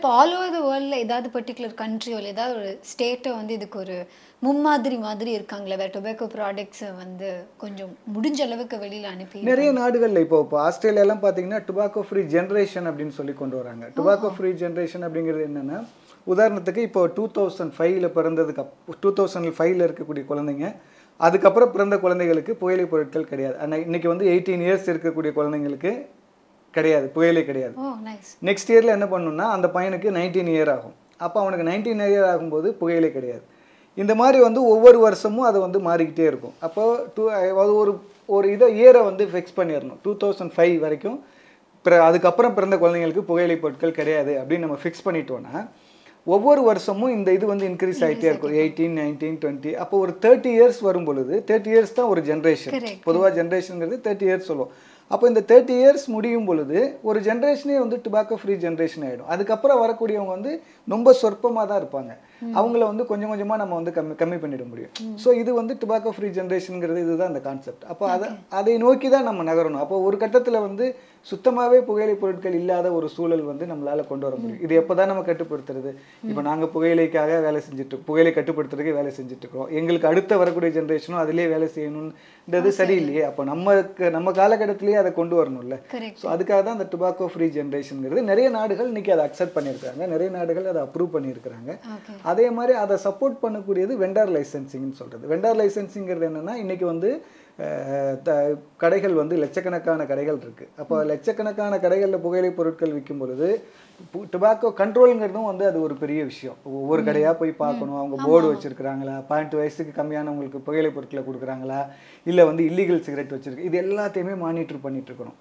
இப்போ all over the வேர்ல்டில் ஏதாவது பர்டிகுலர் கண்ட்ரியோ இல்லை ஏதாவது ஒரு ஸ்டேட்டை வந்து இதுக்கு ஒரு முன்மாதிரி மாதிரி இருக்காங்களே? வேறு டொபேக்கோ ப்ராடக்ட்ஸை வந்து கொஞ்சம் முடிஞ்ச அளவுக்கு வெளியில் அனுப்பி நிறைய நாடுகளில் இப்போ இப்போ ஆஸ்திரேலியாலாம் பார்த்தீங்கன்னா டுபாக்கோ ஃப்ரீ ஜென்ரேஷன் அப்படின்னு சொல்லி கொண்டு வராங்க. டுபாக்கோ ஃப்ரீ ஜென்ரேஷன் அப்படிங்கிறது என்னென்னா உதாரணத்துக்கு இப்போ டூ தௌசண்ட் ஃபைவ்ல பிறந்ததுக்கு அப் டூ தௌசண்ட் ஃபைவ்ல இருக்கக்கூடிய குழந்தைங்க அதுக்கப்புறம் பிறந்த குழந்தைகளுக்கு புகையிலை பொருட்கள் கிடையாது. ஆனால் இன்னைக்கு வந்து எயிட்டீன் இயர்ஸ் இருக்கக்கூடிய குழந்தைங்களுக்கு கிடையாது புகையிலை கிடையாது. நெக்ஸ்ட் இயரில் என்ன பண்ணணும்னா அந்த பையனுக்கு நைன்டீன் இயர் ஆகும். அப்போ அவனுக்கு நைன்டீன் இயர் ஆகும்போது புகையிலை கிடையாது. இந்த மாதிரி வந்து ஒவ்வொரு வருஷமும் அது வந்து மாறிக்கிட்டே இருக்கும். அப்போ டூ அது ஒரு ஒரு இதை இயரை வந்து ஃபிக்ஸ் பண்ணிடணும். டூ தௌசண்ட் ஃபைவ் வரைக்கும் பிற அதுக்கப்புறம் பிறந்த குழந்தைங்களுக்கு புகையிலை பொருட்கள் கிடையாது அப்படின்னு நம்ம ஃபிக்ஸ் பண்ணிட்டோன்னா ஒவ்வொரு வருஷமும் இந்த இது வந்து இன்க்ரீஸ் ஆகிட்டே இருக்கும். எயிட்டீன் நைன்டீன் டுவெண்ட்டி அப்போ ஒரு தேர்ட்டி இயர்ஸ் வரும் பொழுது தேர்ட்டி இயர்ஸ் தான் ஒரு ஜென்ரேஷன். பொதுவாக ஜென்ரேஷனுங்கிறது தேர்ட்டி இயர்ஸ் சொல்லுவோம். அப்போ இந்த தேர்ட்டி இயர்ஸ் முடியும் பொழுது ஒரு ஜென்ரேஷனே வந்து டுபாக்கோ ஃப்ரீ ஜென்ரேஷன் ஆகிடும் அதுக்கப்புறம் வரக்கூடியவங்க வந்து ரொம்ப சொற்பமாக தான் இருப்பாங்க. அவங்கள வந்து கொஞ்சம் கொஞ்சமாக நம்ம வந்து கம்மி கம்மி பண்ணிட முடியும். ஸோ இது வந்து டுபாக்கோ ஃப்ரீ ஜென்ரேஷனுங்கிறது இதுதான் அந்த கான்செப்ட் அப்போ அதை அதை நோக்கி தான் நம்ம நகரணும். அப்போ ஒரு கட்டத்தில் வந்து சுத்தமாகவே புகையிலை பொருட்கள் இல்லாத ஒரு சூழல் வந்து நம்மளால கொண்டு வர முடியும். இது எப்போ தான் நம்ம கட்டுப்படுத்துறது? இப்போ நாங்கள் புகையிலைக்காக வேலை செஞ்சுட்டு புகையிலை கட்டுப்படுத்துறதுக்கு வேலை செஞ்சுட்டு இருக்கோம் எங்களுக்கு அடுத்த வரக்கூடிய ஜென்ரேஷனும் அதிலே வேலை செய்யணுன்றது சரியில்லையே. அப்போ நமக்கு நம்ம காலகட்டத்திலேயே அதை கொண்டு வரணும்ல. ஸோ அதுக்காக தான் அந்த டுபாக்கோ ஃப்ரீ ஜென்ரேஷனுங்கிறது நிறைய நாடுகள் இன்னைக்கு அதை அக்செப்ட் பண்ணியிருக்காங்க நிறைய நாடுகள் அதை அப்ரூவ் பண்ணியிருக்கிறாங்க. அதே மாதிரி அதை சப்போர்ட் பண்ணக்கூடியது வெண்டார் லைசன்சிங்னு சொல்கிறது வெண்டார் லைசன்சிங்கிறது என்னன்னா இன்னைக்கு வந்து த கடைகள் வந்து லட்சக்கணக்கான கடைகள் இருக்கு. அப்போ லட்சக்கணக்கான கடைகளில் புகையிலை பொருட்கள் விற்கும் பொழுது டுபாக்கோ கண்ட்ரோலுங்கிறதும் வந்து அது ஒரு பெரிய விஷயம். ஒவ்வொரு கடையாக போய் பார்க்கணும். அவங்க போர்டு வச்சிருக்கிறாங்களா? பதினெட்டு வயசுக்கு கம்மியானவங்களுக்கு புகையிலை பொருட்களை கொடுக்குறாங்களா? இல்லை வந்து இல்லீகல் சிகரெட் வச்சிருக்கு. இது எல்லாத்தையுமே மானிட்டர் பண்ணிட்டு இருக்கணும்.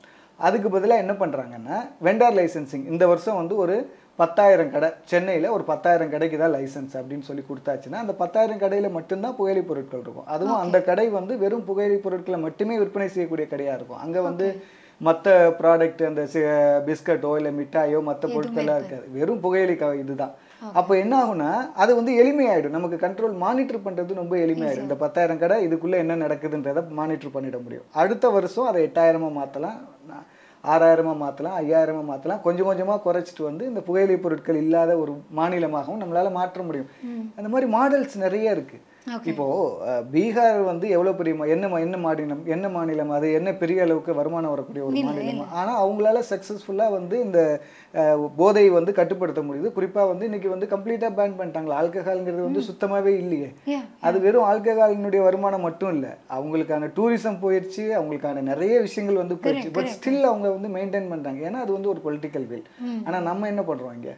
அதுக்கு பதிலாக என்ன பண்ணுறாங்கன்னா வெண்டார் லைசன்சிங் இந்த வருஷம் வந்து ஒரு பத்தாயிரம் கடை சென்னையில் ஒரு பத்தாயிரம் கடைக்கு தான் லைசன்ஸ் அப்படின்னு சொல்லி கொடுத்தாச்சுன்னா அந்த பத்தாயிரம் கடையில் மட்டும்தான் புகையிலை பொருட்கள் இருக்கும். அதுவும் அந்த கடை வந்து வெறும் புகையிலை பொருட்களை மட்டுமே விற்பனை செய்யக்கூடிய கடையாக இருக்கும். அங்கே வந்து மற்ற ப்ராடக்ட் அந்த பிஸ்கட்டோ இல்லை மிட்டாயோ மற்ற பொருட்கள்லாம் இருக்காது. வெறும் புகையிலை க- இதுதான். அப்போ என்ன ஆகும்னா அது வந்து எளிமையாயிடும். நமக்கு கண்ட்ரோல் மானிட்டர் பண்ணுறது ரொம்ப எளிமையாயிடும். இந்த பத்தாயிரம் கடை இதுக்குள்ளே என்ன நடக்குதுன்றதை மானிட்டர் பண்ணிட முடியும். அடுத்த வருஷம் அதை எட்டாயிரமா மாற்றலாம் ஆறாயிரமா மாற்றலாம் ஐயாயிரமா மாற்றலாம் கொஞ்சம் கொஞ்சமாக குறைச்சிட்டு வந்து இந்த புகையிலை பொருட்கள் இல்லாத ஒரு மாநிலமாகவும் நம்மளால மாற்ற முடியும். அந்த மாதிரி மாடல்ஸ் நிறைய இருக்கு. இப்போ பீகார் வந்து எவ்வளவு பெரிய என்ன என்ன மாநிலம் என்ன மாநிலம் அது என்ன பெரிய அளவுக்கு வருமானம் வரக்கூடிய ஒரு மாநிலம்? ஆனா அவங்களால சக்சஸ்ஃபுல்லா வந்து இந்த போதையை வந்து கட்டுப்படுத்த முடியுது. குறிப்பா வந்து இன்னைக்கு வந்து கம்ப்ளீட்டா பேன் பண்ணிட்டாங்களா? ஆல்கஹால்ங்கிறது வந்து சுத்தமாவே இல்லையே. அது வெறும் ஆல்கஹாலினுடைய வருமானம் மட்டும் இல்லை. அவங்களுக்கான டூரிசம் போயிடுச்சு அவங்களுக்கான நிறைய விஷயங்கள் வந்து போயிடுச்சு பட் ஸ்டில் அவங்க வந்து மெயின்டைன் பண்றாங்க. ஏன்னா அது வந்து ஒரு பொலிட்டிக்கல் வில் ஆனா நம்ம என்ன பண்றோம் இங்க?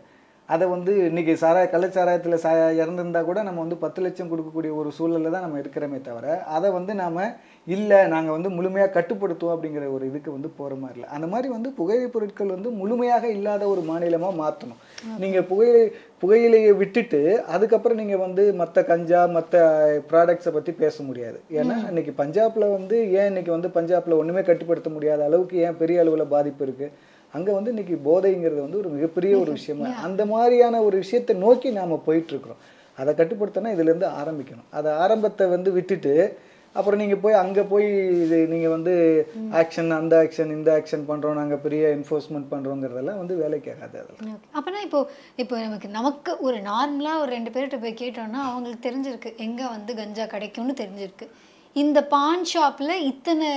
அதை வந்து இன்னைக்கு சாராய கள்ளச்சாராயத்தில் சா இறந்துருந்தா கூட நம்ம வந்து பத்து லட்சம் கொடுக்கக்கூடிய ஒரு சூழல்ல தான் நம்ம இருக்கிறோமே தவிர அதை வந்து நாம இல்லை நாங்கள் வந்து முழுமையாக கட்டுப்படுத்துவோம் அப்படிங்கிற ஒரு இதுக்கு வந்து போகிற மாதிரி இல்லை. அந்த மாதிரி வந்து புகையிலை பொருட்கள் வந்து முழுமையாக இல்லாத ஒரு மாநிலமாக மாற்றணும் நீங்கள் புகையிலை புகையிலையை விட்டுட்டு அதுக்கப்புறம் நீங்கள் வந்து மற்ற கஞ்சா மற்ற ப்ராடக்ட்ஸை பற்றி பேச முடியாது. ஏன்னா இன்னைக்கு பஞ்சாப்ல வந்து ஏன் இன்னைக்கு வந்து பஞ்சாப்ல ஒன்றுமே கட்டுப்படுத்த முடியாத அளவுக்கு ஏன் பெரிய அளவில் பாதிப்பு இருக்குது அங்கே வந்து இன்னைக்கு போதைங்கிறது வந்து ஒரு மிகப்பெரிய ஒரு விஷயமா அந்த மாதிரியான ஒரு விஷயத்தை நோக்கி நாம் போயிட்டு இருக்கிறோம் அதை கட்டுப்படுத்தினா இதுலேருந்து ஆரம்பிக்கணும். அதை ஆரம்பத்தை வந்து விட்டுட்டு அப்புறம் நீங்கள் போய் அங்கே போய் இது நீங்கள் வந்து ஆக்ஷன் அந்த ஆக்ஷன் இந்த ஆக்ஷன் பண்ணுறோம் நாங்கள் பெரிய என்ஃபோர்ஸ்மெண்ட் பண்ணுறோங்கிறதெல்லாம் வந்து வேலைக்கு ஆகாது அதெல்லாம். Okay. அப்பனா இப்போ இப்போ நமக்கு நமக்கு ஒரு நார்மலா ஒரு ரெண்டு பேர்கிட்ட போய் கேட்டோம்னா அவங்களுக்கு தெரிஞ்சிருக்கு எங்க வந்து கஞ்சா கிடைக்கும்னு தெரிஞ்சிருக்கு. இந்த பான் ஷாப்ல இத்தனை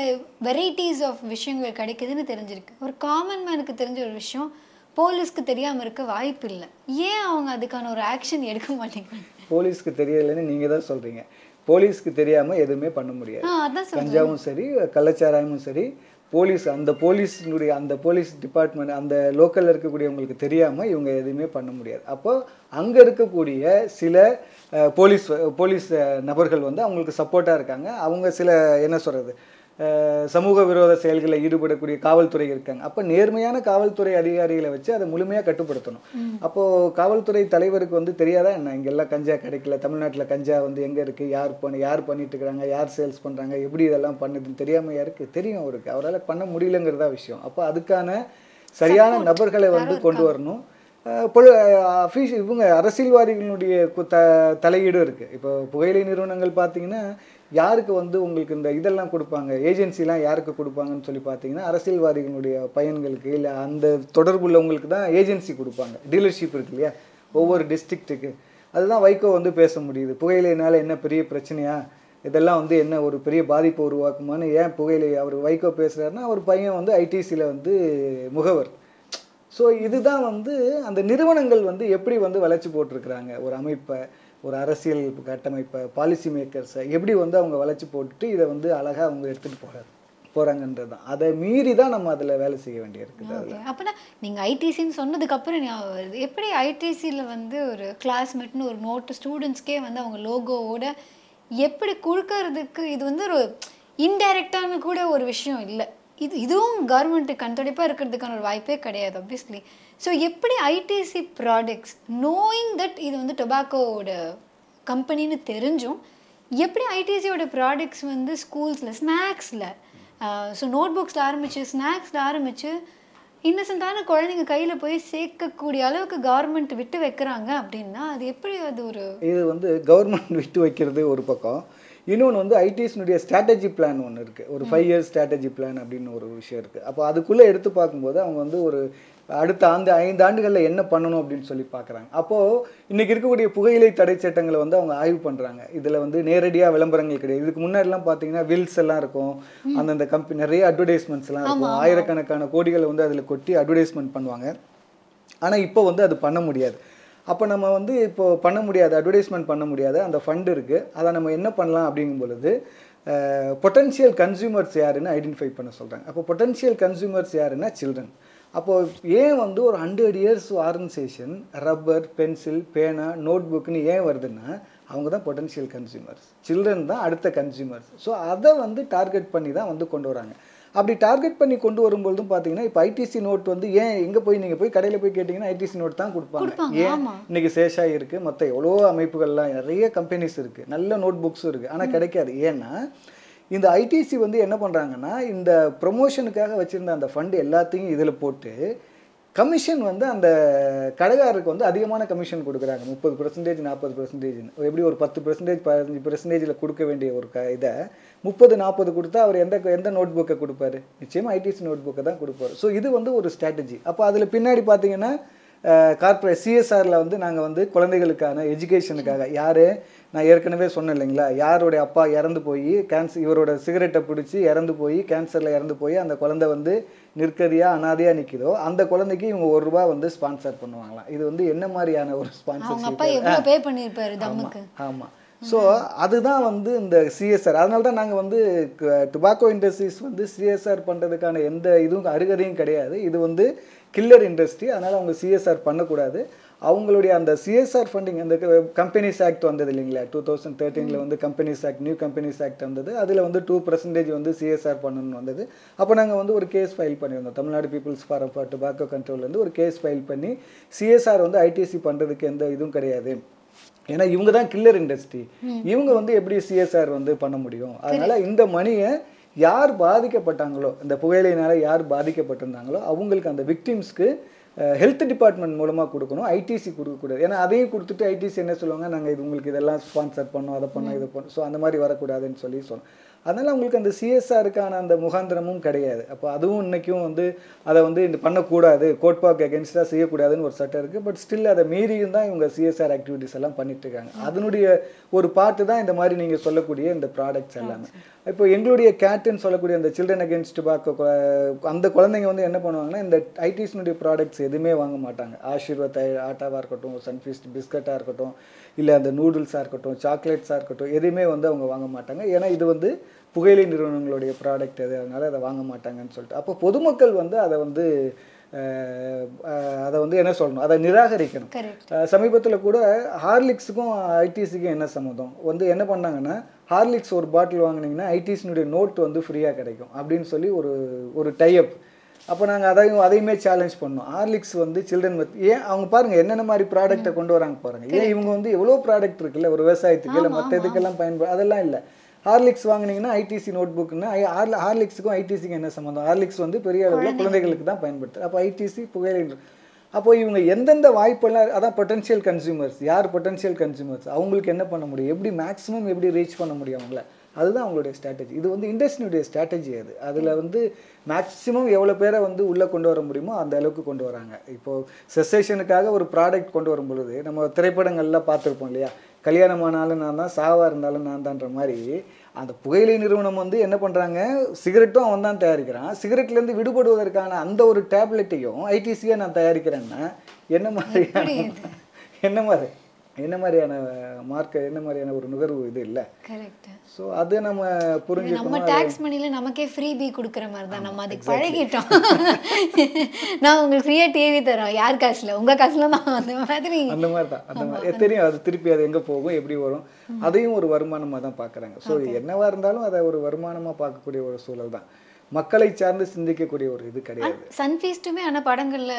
வெரைட்டிஸ் ஆஃப் விஷயங்கள் கிடைக்குதுன்னு தெரிஞ்சிருக்கு. ஒரு காமன் மேனுக்கு தெரிஞ்ச ஒரு விஷயம் போலீஸ்க்கு தெரியாம இருக்க வாய்ப்பு இல்லை. ஏன் அவங்க அதுக்கான ஒரு ஆக்ஷன் எடுக்க மாட்டேங்கிறாங்க? போலீஸ்க்கு தெரியலைன்னு நீங்கள் தான் சொல்கிறீங்க போலீஸ்க்கு தெரியாமல் எதுவுமே பண்ண முடியாது. அதான் கஞ்சாவும் சரி கள்ளச்சாராயமும் சரி போலீஸ் அந்த போலீஸினுடைய அந்த போலீஸ் டிபார்ட்மெண்ட் அந்த லோக்கலில் இருக்கக்கூடியவங்களுக்கு தெரியாமல் இவங்க எதுவுமே பண்ண முடியாது. அப்போ அங்கே இருக்கக்கூடிய சில போலீஸ் போலீஸ் நபர்கள் வந்து அவங்களுக்கு சப்போர்ட்டாக இருக்காங்க. அவங்க சில என்ன சொல்கிறது சமூக விரோத செயல்களில் ஈடுபடக்கூடிய காவல்துறை இருக்காங்க. அப்போ நேர்மையான காவல்துறை அதிகாரிகளை வச்சு அதை முழுமையாக கட்டுப்படுத்தணும். அப்போது காவல்துறை தலைவருக்கு வந்து தெரியாதா என்ன? இங்கெல்லாம் கஞ்சா கிடைக்கல தமிழ்நாட்டில் கஞ்சா வந்து எங்கே இருக்குது யார் பண்ணி யார் பண்ணிட்டு இருக்காங்க? யார் சேல்ஸ் பண்ணுறாங்க எப்படி இதெல்லாம் பண்ணுதுன்னு தெரியாமல் யாருக்கு தெரியும் அவருக்கு. அவரால் பண்ண முடியலங்கிறதா விஷயம். அப்போ அதுக்கான சரியான நபர்களை வந்து கொண்டு வரணும். பொழு அஃபீஷ் இவங்க அரசியல்வாதிகளுடைய கு- த தலையீடும் இருக்குது இப்போ புகையிலை நிறுவனங்கள் பார்த்தீங்கன்னா யாருக்கு வந்து உங்களுக்கு இந்த இதெல்லாம் கொடுப்பாங்க? ஏஜென்சிலாம் யாருக்கு கொடுப்பாங்கன்னு சொல்லி பார்த்தீங்கன்னா அரசியல்வாதிகளுடைய பையன்களுக்கு இல்லை அந்த தொடர்புள்ளவங்களுக்கு தான் ஏஜென்சி கொடுப்பாங்க. டீலர்ஷிப் இருக்கு இல்லையா? ஒவ்வொரு டிஸ்ட்ரிக்ட்டுக்கு. அதுதான் வைகோ வந்து பேச முடியுது. புகையிலைனால என்ன பெரிய பிரச்சனையா? இதெல்லாம் வந்து என்ன ஒரு பெரிய பாதிப்பை உருவாக்குமான்னு ஏன் புகையிலை அவர் வைகோ பேசுகிறாருன்னா அவர் பையன் வந்து ஐடிசியில் வந்து முகவர். ஸோ இதுதான் வந்து அந்த நிறுவனங்கள் வந்து எப்படி வந்து வளர்ச்சி போட்டிருக்கிறாங்க? ஒரு அமைப்பை ஒரு அரசியல் கட்டமைப்பை பாலிசி மேக்கர்ஸை எப்படி வந்து அவங்க வளர்ச்சி போட்டுட்டு இதை வந்து அழகாக அவங்க எடுத்துகிட்டு போகிறாங்க போகிறாங்கன்றது தான் அதை மீறி தான் நம்ம அதில் வேலை செய்ய வேண்டியிருக்குது அதில். அப்போனா நீங்கள் ஐடிசின்னு சொன்னதுக்கப்புறம் ஞாபகம் வருது எப்படி ஐடிசியில் வந்து ஒரு கிளாஸ்மேட்னு ஒரு நோட்டு ஸ்டூடெண்ட்ஸ்க்கே வந்து அவங்க லோகோவோட எப்படி கொடுக்கறதுக்கு இது வந்து ஒரு இன்டைரக்டான கூட ஒரு விஷயம் இல்லை. இது இதுவும் கவர்மெண்ட்டு கண்துடைப்பாக இருக்கிறதுக்கான ஒரு வாய்ப்பே கிடையாது obviously. ஸோ எப்படி ஐடிசி ப்ராடக்ட்ஸ் நோயிங் தட் இது வந்து டொபாக்கோவோட கம்பெனின்னு தெரிஞ்சும் எப்படி ஐடிசியோட ப்ராடக்ட்ஸ் வந்து ஸ்கூல்ஸில் ஸ்நாக்ஸில் ஸோ நோட் புக்ஸில் ஆரம்பித்து ஸ்நாக்ஸில் ஆரம்பித்து இன்னசென்ட்டான குழந்தைங்க கையில் போய் சேர்க்கக்கூடிய அளவுக்கு கவர்மெண்ட் விட்டு வைக்கிறாங்க அப்படின்னா அது எப்படி அது ஒரு இது வந்து கவர்மெண்ட் விட்டு வைக்கிறது ஒரு பக்கம். இன்னொன்று வந்து ஐடிஎஸ்னுடைய ஸ்ட்ராட்டஜி பிளான் ஒன்று இருக்குது ஒரு ஃபைவ் இயர்ஸ் ஸ்ட்ராட்டஜி பிளான் அப்படின்னு ஒரு விஷயம் இருக்குது அப்போ அதுக்குள்ளே எடுத்து பார்க்கும்போது அவங்க வந்து ஒரு அடுத்த ஆண்டு ஐந்து ஆண்டுகளில் என்ன பண்ணணும் அப்படின்னு சொல்லி பார்க்குறாங்க. அப்போது இன்றைக்கி இருக்கக்கூடிய புகையிலை தடை சட்டங்களை வந்து அவங்க ஆய்வு பண்ணுறாங்க இதில் வந்து நேரடியாக விளம்பரங்கள் கிடையாது. இதுக்கு முன்னாடிலாம் பார்த்தீங்கன்னா வில்ஸ் எல்லாம் இருக்கும். அந்தந்த கம்பெனி நிறைய அட்வர்டைஸ்மெண்ட்ஸ்லாம் இருக்கும். ஆயிரக்கணக்கான கோடிகளை வந்து அதில் கொட்டி அட்வர்டைஸ்மெண்ட் பண்ணுவாங்க. ஆனால் இப்போ வந்து அது பண்ண முடியாது. அப்போ நம்ம வந்து இப்போ பண்ண முடியாது அட்வர்டைஸ்மெண்ட் பண்ண முடியாது. அந்த ஃபண்ட் இருக்குது அதை நம்ம என்ன பண்ணலாம் அப்படிங்கும் பொழுது பொட்டன்ஷியல் கன்சியூமர்ஸ் யாருன்னு ஐடென்டிஃபை பண்ண சொல்கிறாங்க அப்போ பொட்டன்ஷியல் கன்சியூமர்ஸ் யாருன்னா சில்ட்ரன் அப்போது ஏன் வந்து ஒரு hundred years organisation rubber pencil பேனா நோட் புக்னு ஏன் வருதுன்னா அவங்க தான் பொட்டன்ஷியல் கன்சியூமர்ஸ் சில்ட்ரன் தான் அடுத்த கன்சியூமர்ஸ் ஸோ அதை வந்து டார்கெட் பண்ணி தான் வந்து கொண்டு வராங்க. அப்படி டார்கெட் பண்ணி கொண்டு வரும்பொழுதும் பார்த்தீங்கன்னா இப்போ ஐடிசி நோட் வந்து ஏன் எங்கே போய் நீங்கள் போய் கடையில் போய் கேட்டிங்கன்னா ஐடிசி நோட் தான் கொடுப்பாங்க. ஏன். இன்னைக்கு சேஷா இருக்குது மற்ற எவ்வளோ அமைப்புகள்லாம் நிறைய கம்பெனிஸ் இருக்குது நல்ல நோட் புக்ஸும் இருக்குது ஆனால் கிடைக்காது. ஏன்னா இந்த ஐடிசி வந்து என்ன பண்ணுறாங்கன்னா இந்த ப்ரொமோஷனுக்காக வச்சுருந்த அந்த ஃபண்டு எல்லாத்தையும் இதில் போட்டு கமிஷன் வந்து அந்த கடைக்காரருக்கு வந்து அதிகமான கமிஷன் கொடுக்குறாங்க. முப்பது பர்சன்டேஜ் நாற்பது பர்சன்டேஜ் எப்படி ஒரு பத்து பர்சன்டேஜ் பதினஞ்சு பர்சன்டேஜில் கொடுக்க வேண்டிய ஒரு க இதை முப்பது நாற்பது கொடுத்தா அவர் எந்த எந்த நோட் புக்கை கொடுப்பாரு? நிச்சயமாக ஐடிசி நோட் புக்கை தான் கொடுப்பார். ஸோ இது வந்து ஒரு ஸ்ட்ராட்டஜி அப்போ அதில் பின்னாடி பார்த்தீங்கன்னா கார்ப்பரேட் சிஎஸ்ஆரில் வந்து நாங்கள் வந்து குழந்தைகளுக்கான எஜுகேஷனுக்காக யார்? நான் ஏற்கனவே சொன்னேன் இல்லைங்களா? யாருடைய அப்பா இறந்து போய் கேன்சர் இவரோட சிகரெட்டை பிடிச்சி இறந்து போய் கேன்சரில் இறந்து போய் அந்த குழந்தை வந்து நிற்கதியாக அனாதையாக நிற்கிதோ அந்த குழந்தைக்கு இவங்க ஒரு ரூபா வந்து ஸ்பான்சர் பண்ணுவாங்களாம். இது வந்து என்ன மாதிரியான ஒரு தம்முக்கு. ஆமாம் ஸோ அதுதான் வந்து இந்த சிஎஸ்ஆர் அதனால தான் நாங்கள் வந்து டுபாக்கோ இண்டஸ்ட்ரீஸ் வந்து சிஎஸ்ஆர் பண்ணுறதுக்கான எந்த இதுவும் அருகதையும் கிடையாது. இது வந்து கில்லர் இண்டஸ்ட்ரி அதனால் அவங்க சிஎஸ்ஆர் பண்ணக்கூடாது. அவங்களுடைய அந்த சிஎஸ்ஆர் ஃபண்டிங் அந்த கம்பெனிஸ் ஆக்ட் வந்தது இல்லைங்களா? டூ தௌசண்ட் தேர்ட்டீனில் வந்து companies act new companies act வந்தது. அதில் வந்து டூ பர்சன்டேஜ் வந்து சிஎஸ்ஆர் பண்ணணும்னு வந்தது. அப்போ நாங்கள் வந்து ஒரு கேஸ் ஃபைல் பண்ணியிருந்தோம். Tamil Nadu peoples for for tobacco கண்ட்ரோல்லேருந்து ஒரு கேஸ் ஃபைல் பண்ணி சிஎஸ்ஆர் வந்து ஐடிசி பண்ணுறதுக்கு எந்த இதுவும் கிடையாது. ஏன்னா இவங்க தான் கில்லர் இண்டஸ்ட்ரி இவங்க வந்து எப்படி சிஎஸ்ஆர் வந்து பண்ண முடியும்? அதனால இந்த மணியை யார் பாதிக்கப்பட்டாங்களோ இந்த புகையிலையினால யார் பாதிக்கப்பட்டிருந்தாங்களோ அவங்களுக்கு அந்த விக்டிம்ஸ்க்கு ஹெல்த் டிபார்ட்மெண்ட் மூலமாக கொடுக்கணும். ஐடிசி கொடுக்கக்கூடாது. ஏன்னா அதையும் கொடுத்துட்டு ஐடிசி என்ன சொல்லுவாங்க? நாங்கள் இது உங்களுக்கு இதெல்லாம் ஸ்பான்சர் பண்ணோம் அதை பண்ணோம் இதை பண்ணோம். ஸோ அந்த மாதிரி வரக்கூடாதுன்னு சொல்லி சொன்னோம். அதனால் அவங்களுக்கு அந்த சிஎஸ்ஆருக்கான அந்த முகாந்திரமும் கிடையாது. அப்போ அதுவும் இன்றைக்கும் வந்து அதை வந்து இந்த பண்ணக்கூடாது. கோட்பாக்கு அகேன்ஸ்டாக செய்யக்கூடாதுன்னு ஒரு சட்டம் இருக்குது பட் ஸ்டில் அதை மீறியும் தான் இவங்க சிஎஸ்ஆர் ஆக்டிவிட்டிஸ் எல்லாம் பண்ணிட்டு இருக்காங்க அதனுடைய ஒரு பார்ட்டு தான் இந்த மாதிரி நீங்கள் சொல்லக்கூடிய இந்த ப்ராடக்ட்ஸ் எல்லாமே. இப்போ எங்களுடைய கேட்டுன்னு சொல்லக்கூடிய அந்த சில்ட்ரன் அகேன்ஸ்ட் பார்க்க அந்த குழந்தைங்க வந்து என்ன பண்ணுவாங்கன்னா இந்த ஐடிஸ்னுடைய ப்ராடக்ட்ஸ் எதுவுமே வாங்க மாட்டாங்க. ஆசீர்வாத் ஆட்டாவாக இருக்கட்டும் சன்ஃபீஸ்ட் பிஸ்கட்டாக இருக்கட்டும் இல்லை அந்த நூடுல்ஸாக இருக்கட்டும் சாக்லேட்ஸாக இருக்கட்டும் எதுவுமே வந்து அவங்க வாங்க மாட்டாங்க. ஏன்னா இது வந்து புகையிலை நிறுவனங்களுடைய ப்ராடக்ட் அது. அதனால் அதை வாங்க மாட்டாங்கன்னு சொல்லிட்டு. அப்போ பொதுமக்கள் வந்து அதை வந்து அதை வந்து என்ன சொல்லணும்? அதை நிராகரிக்கணும். சமீபத்தில் கூட ஹார்லிக்ஸுக்கும் ஐடிசிக்கும் என்ன சம்மந்தம்? வந்து என்ன பண்ணாங்கன்னா ஹார்லிக்ஸ் ஒரு பாட்டில் வாங்குனீங்கன்னா ஐடிசினுடைய நோட் வந்து ஃப்ரீயாக கிடைக்கும் அப்படின்னு சொல்லி ஒரு ஒரு டைப் அப்போ நாங்கள் அதையும் அதையுமே சேலஞ்ச் பண்ணோம். ஹார்லிக்ஸ் வந்து சில்ட்ரன் வித் ஏன் அவங்க பாருங்கள் என்னென்ன மாதிரி ப்ராடக்ட்டை கொண்டு வராங்க பாருங்கள் ஏன் இவங்க வந்து எவ்வளோ ப்ராடக்ட் இருக்குல்ல ஒரு விவசாயத்துக்கு இல்லை மற்ற இதுக்கெல்லாம் பயன்படு அதெல்லாம் இல்லை. ஹார்லிக்ஸ் வாங்குனீங்கன்னா ஐடிசி நோட் புக்குன்னா ஹார்லிக்ஸுக்கும் ஐடிசிக்கும் என்ன சம்மந்தம் ஹார்லிக்ஸ் வந்து பெரிய அளவில் குழந்தைகளுக்கு. தான் பயன்படுத்து அப்போ ஐடிசி புகையிலை அப்போ இவங்க எந்தெந்த வாய்ப்பெல்லாம் அதான் பொட்டன்ஷியல் கன்சியூமர்ஸ் யார் பொட்டன்ஷியல் கன்சியூமர்ஸ் அவங்களுக்கு என்ன பண்ண முடியும்? எப்படி மேக்ஸிமம் எப்படி ரீச் பண்ண முடியும் அவங்கள? அதுதான் அவங்களுடைய ஸ்ட்ராட்டஜி இது வந்து இண்டஸ்ட்ரியுடைய ஸ்ட்ராட்டஜி அது. அதில் வந்து மேக்ஸிமம் எவ்வளோ பேரை வந்து உள்ளே கொண்டு வர முடியுமோ அந்த அளவுக்கு கொண்டு வராங்க. இப்போது செசேஷனுக்காக ஒரு ப்ராடக்ட் கொண்டு வரும் பொழுது நம்ம திரைப்படங்கள்லாம் பார்த்துருப்போம் இல்லையா? கல்யாணம் ஆனாலும் நான் தான் சாவாக இருந்தாலும் நான் தான்ற மாதிரி அந்த புகையிலை நிறுவனம் வந்து என்ன பண்ணுறாங்க சிகரெட்டும் அவன் தான் தயாரிக்கிறான். சிகரெட்லேருந்து விடுபடுவதற்கான அந்த ஒரு டேப்லெட்டையும் ஐடிசியாக நான் தயாரிக்கிறேன்னா என்ன இது? என்ன மாதிரி? என்ன மாதிரியான மார்க்க என்ன மாதிரியான ஒரு நுகர்வு இது இல்லை? கரெக்ட் ஸோ அதை நம்ம நம்ம புரிஞ்சுக்கணும் டாக்ஸ் மணில நமக்கே ஃப்ரீ பி கொடுக்குற மாதிரி தான். நம்ம அதுக்கு பழகிட்டோம். நான் உங்களுக்கு ஃப்ரீயா டிவி தரோம். யார் காசுல? உங்க காசுல தான். அந்த மாதிரி. அந்த மாதிரி தான். அந்த மாதிரி. தெரியும். அது திருப்பி அது எங்கே போகும் எப்படி வரும். அதையும் ஒரு வருமானமாக தான் பார்க்குறாங்க ஸோ என்னவா இருந்தாலும் அதை ஒரு வருமானமாக பார்க்கக்கூடிய ஒரு சூழல் தான். மக்களை சார்ந்து சிந்திக்கக்கூடிய ஒரு இது கிடையாது. சன்ஃபீஸ்ட்டுமே ஆனா படங்கள்ல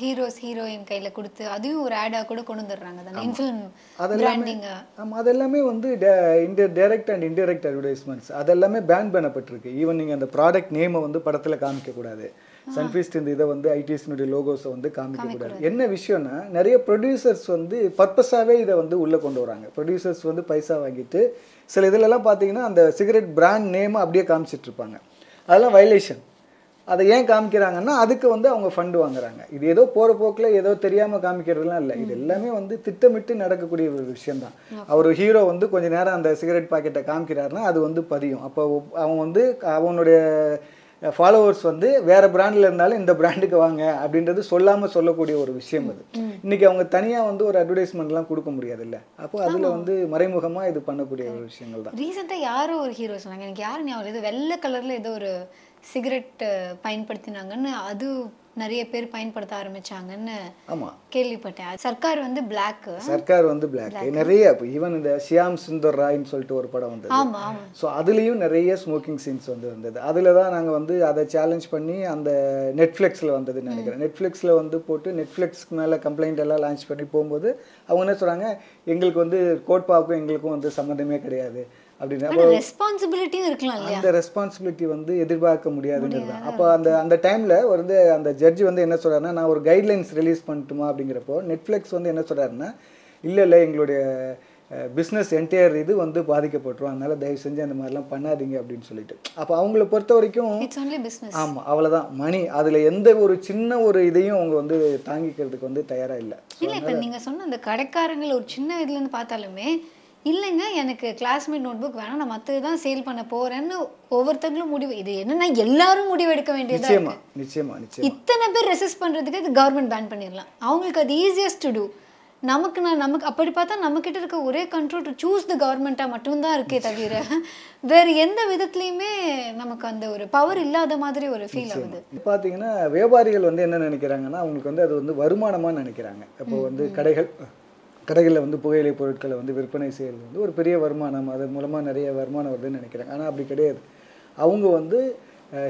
ஹீரோஸ் ஹீரோயின் கையில கொடுத்து அதையும் ஒரு ஆடா கூட கொண்டு வந்துடுறாங்க. தானே இன்ஃபில்ம் பிராண்டிங் ஆமாம் அதெல்லாமே வந்து inter direct and indirect advertisements அதெல்லாமே பேன் பண்ணப்பட்டிருக்கு. ஈவன் நீங்கள் அந்த ப்ராடக்ட் நேமை வந்து படத்தில் காமிக்கக்கூடாது. சன்ஃபீஸ்ட் இந்த இதை வந்து ஐடிஎஸ்னுடைய லோகோஸை வந்து காமிக்கக்கூடாது. என்ன விஷயம்னா நிறைய ப்ரொடியூசர்ஸ் வந்து பர்பஸாகவே இதை வந்து உள்ளே கொண்டு வராங்க. ப்ரொடியூசர்ஸ் வந்து பைசா வாங்கிட்டு சில இதுலலாம் பார்த்தீங்கன்னா அந்த சிகரெட் பிராண்ட் நேமை அப்படியே காமிச்சிட்டு இருப்பாங்க. அதெல்லாம் வயலேஷன் அதை ஏன் காமிக்கிறாங்கன்னா அதுக்கு வந்து அவங்க ஃபண்டு வாங்குறாங்க. இது ஏதோ போகிற போக்கில் ஏதோ தெரியாமல் காமிக்கிறதுலாம் இல்லை. இது எல்லாமே வந்து திட்டமிட்டு நடக்கக்கூடிய ஒரு விஷயம்தான். அவர் ஹீரோ வந்து கொஞ்ச நேரம் அந்த சிகரெட் பாக்கெட்டை காமிக்கிறாருன்னா அது வந்து பதியும். அப்போ அவன் வந்து அவனுடைய ஃபாலோவர்ஸ் வந்து வேற பிராண்டில் இருந்தாலும் இந்த பிராண்டுக்கு வாங்க அப்படின்றது சொல்லாமல் சொல்லக்கூடிய ஒரு விஷயம் அது. இன்னைக்கு அவங்க தனியாக வந்து ஒரு அட்வர்டைஸ்மெண்ட்லாம் கொடுக்க முடியாதுல்ல. அப்போ அதில் வந்து மறைமுகமாக இது பண்ணக்கூடிய ஒரு விஷயங்கள் தான் ரீசெண்டா யாரோ ஒரு ஹீரோ சொன்னாங்க. எனக்கு யாரு ஞாபகம் இது வெள்ளை கலர்ல ஏதோ ஒரு சிகரெட் பயன்படுத்தினாங்கன்னு அது நிறைய பேர் பயன்படுத்த ஆரம்பிச்சாங்கன்னு ஆமாம் கேள்விப்பட்டேன். சர்க்கார் வந்து பிளாக் சர்க்கார் வந்து பிளாக் நிறைய இப்போ ஈவன் இந்த ஷியாம் சுந்தர் ராய்ன்னு சொல்லிட்டு ஒரு படம் வந்தது. ஆமா ஆமா. ஸோ அதுலேயும் நிறைய ஸ்மோக்கிங் சீன்ஸ் வந்து வந்தது அதில் தான் நாங்கள் வந்து அதை சேலஞ்ச் பண்ணி அந்த நெட்ஃப்ளிக்ஸில் வந்ததுன்னு நினைக்கிறேன். நெட்ஃப்ளிக்ஸில் வந்து போட்டு நெட்ஃப்ளிக்ஸ்க்கு மேலே கம்ப்ளைண்ட் எல்லாம் லான்ச் பண்ணி போகும்போது அவங்க என்ன சொல்கிறாங்க எங்களுக்கு வந்து கோட்பாவுக்கும் எங்களுக்கும் வந்து சம்மந்தமே கிடையாது. அப்படின்னு. ரெஸ்பான்சிபிலிட்டியும் இருக்கலாம் அந்த ரெஸ்பான்சிபிலிட்டி வந்து எதிர்பார்க்க முடியாதுங்கிறது அப்போ அந்த அந்த டைமில் வந்து அந்த ஜட்ஜி வந்து என்ன சொல்றாருன்னா நான் ஒரு கைட்லைன்ஸ் ரிலீஸ் பண்ணட்டுமா? அப்படிங்கிறப்போ நெட்ஃப்ளிக்ஸ் வந்து என்ன சொல்றாருன்னா இல்லை இல்லை எங்களுடைய பிஸ்னஸ் என்டையர் இது வந்து பாதிக்கப்பட்டுரும். அதனால தயவு செஞ்சு அந்த மாதிரிலாம் பண்ணாதீங்க அப்படின்னு சொல்லிட்டு. அப்போ அவங்கள பொறுத்த வரைக்கும் ஆமாம் அவ்வளோதான் மணி அதில் எந்த ஒரு சின்ன ஒரு இதையும் அவங்க வந்து தாங்கிக்கிறதுக்கு வந்து தயாராக இல்லை. இல்ல இப்ப நீங்க சொன்ன அந்த கடைக்காரங்களை ஒரு சின்ன இதுல இருந்து பார்த்தாலுமே இல்லைங்க எனக்கு கிளாஸ்மேட் நோட் புக் வேணாம் நான் மற்றது தான் சேல் பண்ண போறேன்னு ஒவ்வொருத்தங்களும் முடிவு. இது என்னன்னா எல்லாரும் முடிவு எடுக்க வேண்டியதா நிச்சயமா இருக்கு. நிச்சயமா நிச்சயமா. இத்தனை பேர் ரெசிஸ்ட் பண்றதுக்கு இது கவர்மெண்ட் பேன் பண்ணிடலாம். அவங்களுக்கு அது ஈஸியஸ்ட் டு டூ நமக்கு நான் நமக்கு அப்படி பார்த்தா நம்மக்கிட்ட இருக்க ஒரே கண்ட்ரோல் டு சூஸ் த கவர்மெண்ட்டாக மட்டும்தான் இருக்கே தவிர வேற எந்த விதத்துலையுமே நமக்கு அந்த ஒரு பவர் இல்லாத மாதிரி ஒரு ஃபீல் ஆகுது. பார்த்தீங்கன்னா வியாபாரிகள் வந்து என்ன நினைக்கிறாங்கன்னா அவங்களுக்கு வந்து அது வந்து வருமானமாக நினைக்கிறாங்க. இப்போ வந்து கடைகள் கடைகளில் வந்து புகையிலை பொருட்களை வந்து விற்பனை செய்கிறது வந்து ஒரு பெரிய வருமானம். அது மூலமாக நிறைய வருமானம் வருதுன்னு நினைக்கிறாங்க ஆனால் அப்படி கிடையாது. அவங்க வந்து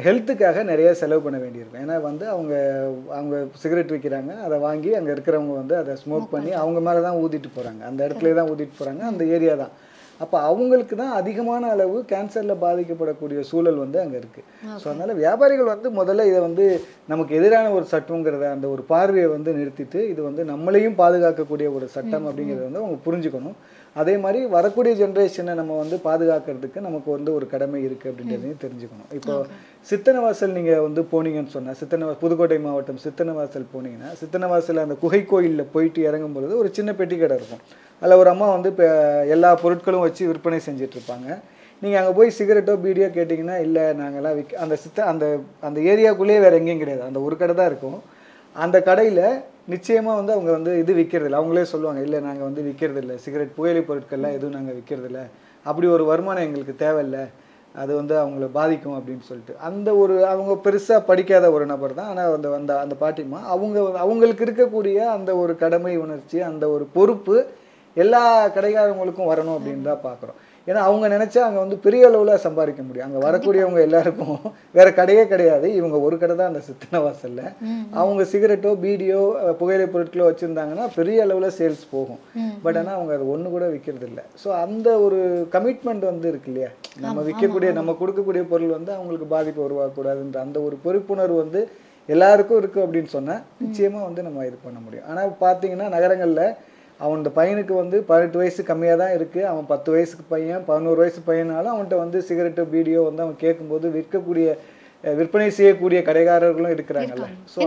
ஹெல்த்துக்காக நிறைய செலவு பண்ண வேண்டியிருக்கும். ஏன்னா வந்து அவங்க அவங்க சிகரெட் விற்கிறாங்க அதை வாங்கி அங்கே இருக்கிறவங்க வந்து அதை ஸ்மோக் பண்ணி அவங்க மேலே தான் ஊதிட்டு போகிறாங்க அந்த இடத்துல தான் ஊதிட்டு போகிறாங்க அந்த ஏரியா தான். அப்போ அவங்களுக்கு தான் அதிகமான அளவு கேன்சரில் பாதிக்கப்படக்கூடிய சூழல் வந்து அங்கே இருக்குது ஸோ அதனால் வியாபாரிகள் வந்து முதல்ல இதை வந்து நமக்கு எதிரான ஒரு சட்டங்கிறத அந்த ஒரு பார்வையை வந்து நிறுத்திட்டு இது வந்து நம்மளையும் பாதுகாக்கக்கூடிய ஒரு சட்டம் அப்படிங்கிறத வந்து அவங்க புரிஞ்சுக்கணும். அதே மாதிரி வரக்கூடிய ஜென்ரேஷனை நம்ம வந்து பாதுகாக்கிறதுக்கு நமக்கு வந்து ஒரு கடமை இருக்குது அப்படின்றதையும் தெரிஞ்சுக்கணும். இப்போ சித்தனவாசல் நீங்கள் வந்து போனீங்கன்னு சொன்னால் சித்தனவா புதுக்கோட்டை மாவட்டம் சித்தனவாசல் போனீங்கன்னா சித்தனவாசல் அந்த குகை கோயிலில் போயிட்டு இறங்கும் பொழுது ஒரு சின்ன பெட்டி கடை இருக்கும். அதில் ஒரு அம்மா வந்து இப்போ எல்லா பொருட்களும் வச்சு விற்பனை செஞ்சிட்ருப்பாங்க. நீங்கள் அங்கே போய் சிகரெட்டோ பீடியோ கேட்டிங்கன்னா இல்லை நாங்கள்லாம் விற்க அந்த சித்த அந்த அந்த ஏரியாக்குள்ளேயே வேறு எங்கேயும் கிடையாது. அந்த ஒரு கடை தான் இருக்கும். அந்த கடையில் நிச்சயமாக வந்து அவங்க வந்து இது விற்கிறதில்ல அவங்களே சொல்லுவாங்க இல்லை நாங்கள் வந்து விற்கிறதில்ல சிகரெட் புகையிலை பொருட்கள்லாம் எதுவும் நாங்கள் விற்கிறதில்ல அப்படி ஒரு வருமானம் எங்களுக்கு தேவையில்லை. அது வந்து அவங்கள பாதிக்கும் அப்படின்னு சொல்லிட்டு. அந்த ஒரு அவங்க பெருசாக படிக்காத ஒரு நபர் தான். ஆனால் அந்த அந்த அந்த பாட்டிமா அவங்க அவங்களுக்கு இருக்கக்கூடிய அந்த ஒரு கடமை உணர்ச்சி அந்த ஒரு பொறுப்பு எல்லா கடைக்காரங்களுக்கும் வரணும் அப்படின்னு தான் பார்க்குறோம். ஏன்னா அவங்க நினைச்சா அங்கே வந்து பெரிய அளவில் சம்பாதிக்க முடியும். அங்கே வரக்கூடியவங்க எல்லாருக்கும் வேற கடையே கிடையாது. இவங்க ஒரு கடை தான் அந்த சித்தன வாசல்ல அவங்க சிகரெட்டோ பீடியோ புகையிலை பொருட்களோ வச்சுருந்தாங்கன்னா பெரிய அளவில் சேல்ஸ் போகும். பட் ஆனால் அவங்க அது ஒன்று கூட விற்கிறது இல்லை. ஸோ அந்த ஒரு கமிட்மெண்ட் வந்து இருக்கு இல்லையா? நம்ம விற்கக்கூடிய நம்ம கொடுக்கக்கூடிய பொருள் வந்து அவங்களுக்கு பாதிப்பு உருவாக்கக்கூடாதுன்ற அந்த ஒரு பொறுப்புணர்வு வந்து எல்லாருக்கும் இருக்கு அப்படின்னு சொன்னா நிச்சயமா வந்து நம்ம இது பண்ண முடியும். ஆனால் பார்த்தீங்கன்னா நகரங்களில் அவன் இந்த பையனுக்கு வந்து பதினெட்டு வயசு கம்மியாக தான் இருக்குது அவன் பத்து வயசுக்கு பையன் பதினோரு வயசு பையனாலும் அவன்கிட்ட வந்து சிகரெட்டு பீடியோ வந்து அவன் கேட்கும்போது விற்கக்கூடிய விற்பனை செய்யக்கூடிய கடைக்காரர்களும் இருக்கிறாங்கல்ல. ஸோ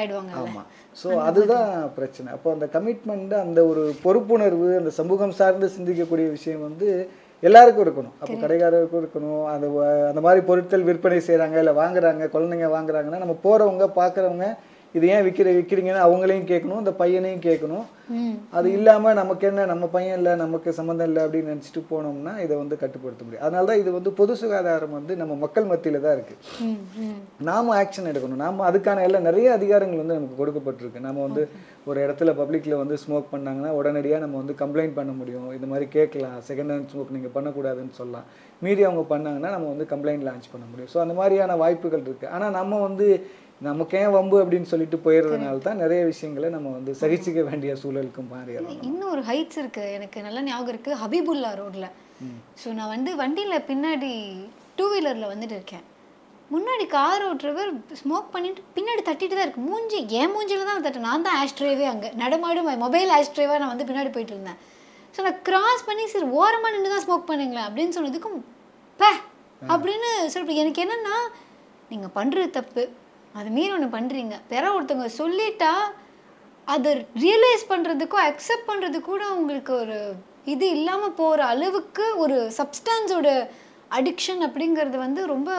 ஆயிடுவாங்க ஆமாம் ஸோ அதுதான் பிரச்சனை. அப்போ அந்த கமிட்மெண்ட் அந்த ஒரு பொறுப்புணர்வு அந்த சமூகம் சார்ந்து சிந்திக்கக்கூடிய விஷயம் வந்து எல்லாருக்கும் இருக்கணும். அப்போ கடைக்காரருக்கும் இருக்கணும். அந்த அந்த மாதிரி பொருட்கள் விற்பனை செய்கிறாங்க இல்லை வாங்குறாங்க குழந்தைங்க வாங்குறாங்கன்னா நம்ம போகிறவங்க பார்க்குறவங்க இது ஏன் விற்கிற விற்கிறீங்கன்னு அவங்களையும் கேட்கணும் இந்த பையனையும் கேட்கணும். அது இல்லாமல் நமக்கு என்ன நம்ம பையன் இல்லை நமக்கு சம்மந்தம் இல்லை அப்படின்னு நினச்சிட்டு போனோம்னா இதை வந்து கட்டுப்படுத்த முடியும். அதனால தான் இது வந்து பொது சுகாதாரம் வந்து நம்ம மக்கள் மத்தியில் தான் இருக்குது நாம ஆக்ஷன் எடுக்கணும். நாம அதுக்கான எல்லாம் நிறைய அதிகாரங்கள் வந்து நமக்கு கொடுக்கப்பட்டிருக்கு. நம்ம வந்து ஒரு இடத்துல பப்ளிக்ல வந்து ஸ்மோக் பண்ணாங்கன்னா உடனடியாக நம்ம வந்து கம்ப்ளைண்ட் பண்ண முடியும். இந்த மாதிரி கேட்கலாம். செகண்ட் ஹேண்ட் ஸ்மோக் நீங்கள் பண்ணக்கூடாதுன்னு சொல்லலாம். மீறி அவங்க பண்ணாங்கன்னா நம்ம வந்து கம்ப்ளைண்ட் லான்ச் பண்ண முடியும். ஸோ அந்த மாதிரியான வாய்ப்புகள் இருக்குது ஆனால் நம்ம வந்து நமக்கு ஏன் வம்பு அப்படின்னு சொல்லிட்டு போயிடுறதுனால தான் நிறைய விஷயங்களை நம்ம வந்து சகிச்சிக்க வேண்டிய சூழலுக்கு மாறிடலாம் இன்னும் ஒரு ஹைட்ஸ் இருக்கு. எனக்கு நல்ல ஞாபகம் இருக்கு. ஹபீபுல்லா ரோட்ல ஸோ நான் வந்து வண்டியில பின்னாடி டூ வீலர்ல வந்துட்டு இருக்கேன். முன்னாடி கார் ஓட்டுறவர் ஸ்மோக் பண்ணிட்டு பின்னாடி தட்டிட்டு தான் இருக்கு. மூஞ்சி என் மூஞ்சில தான் தட்டு நான் தான் ஆஸ்ட்ரேவே அங்கே. நடமாடும் மொபைல் ஆஸ்ட்ரேவா நான் வந்து பின்னாடி போயிட்டு இருந்தேன். ஸோ நான் கிராஸ் பண்ணி சரி ஓரமாக நின்று தான் ஸ்மோக் பண்ணுங்களேன் அப்படின்னு சொன்னதுக்கும் பே அப்படின்னு சொல்லிட்டு எனக்கு என்னன்னா நீங்கள் பண்ணுறது தப்பு. அது மீறி ஒன்று பண்ணுறீங்க வேற ஒருத்தவங்க சொல்லிட்டா அதை ரியலைஸ் பண்ணுறதுக்கும் அக்செப்ட் பண்ணுறது கூட உங்களுக்கு ஒரு இது இல்லாமல் போகிற அளவுக்கு ஒரு சப்ஸ்டான்ஸோட அடிக்ஷன் அப்படிங்கிறது வந்து ரொம்ப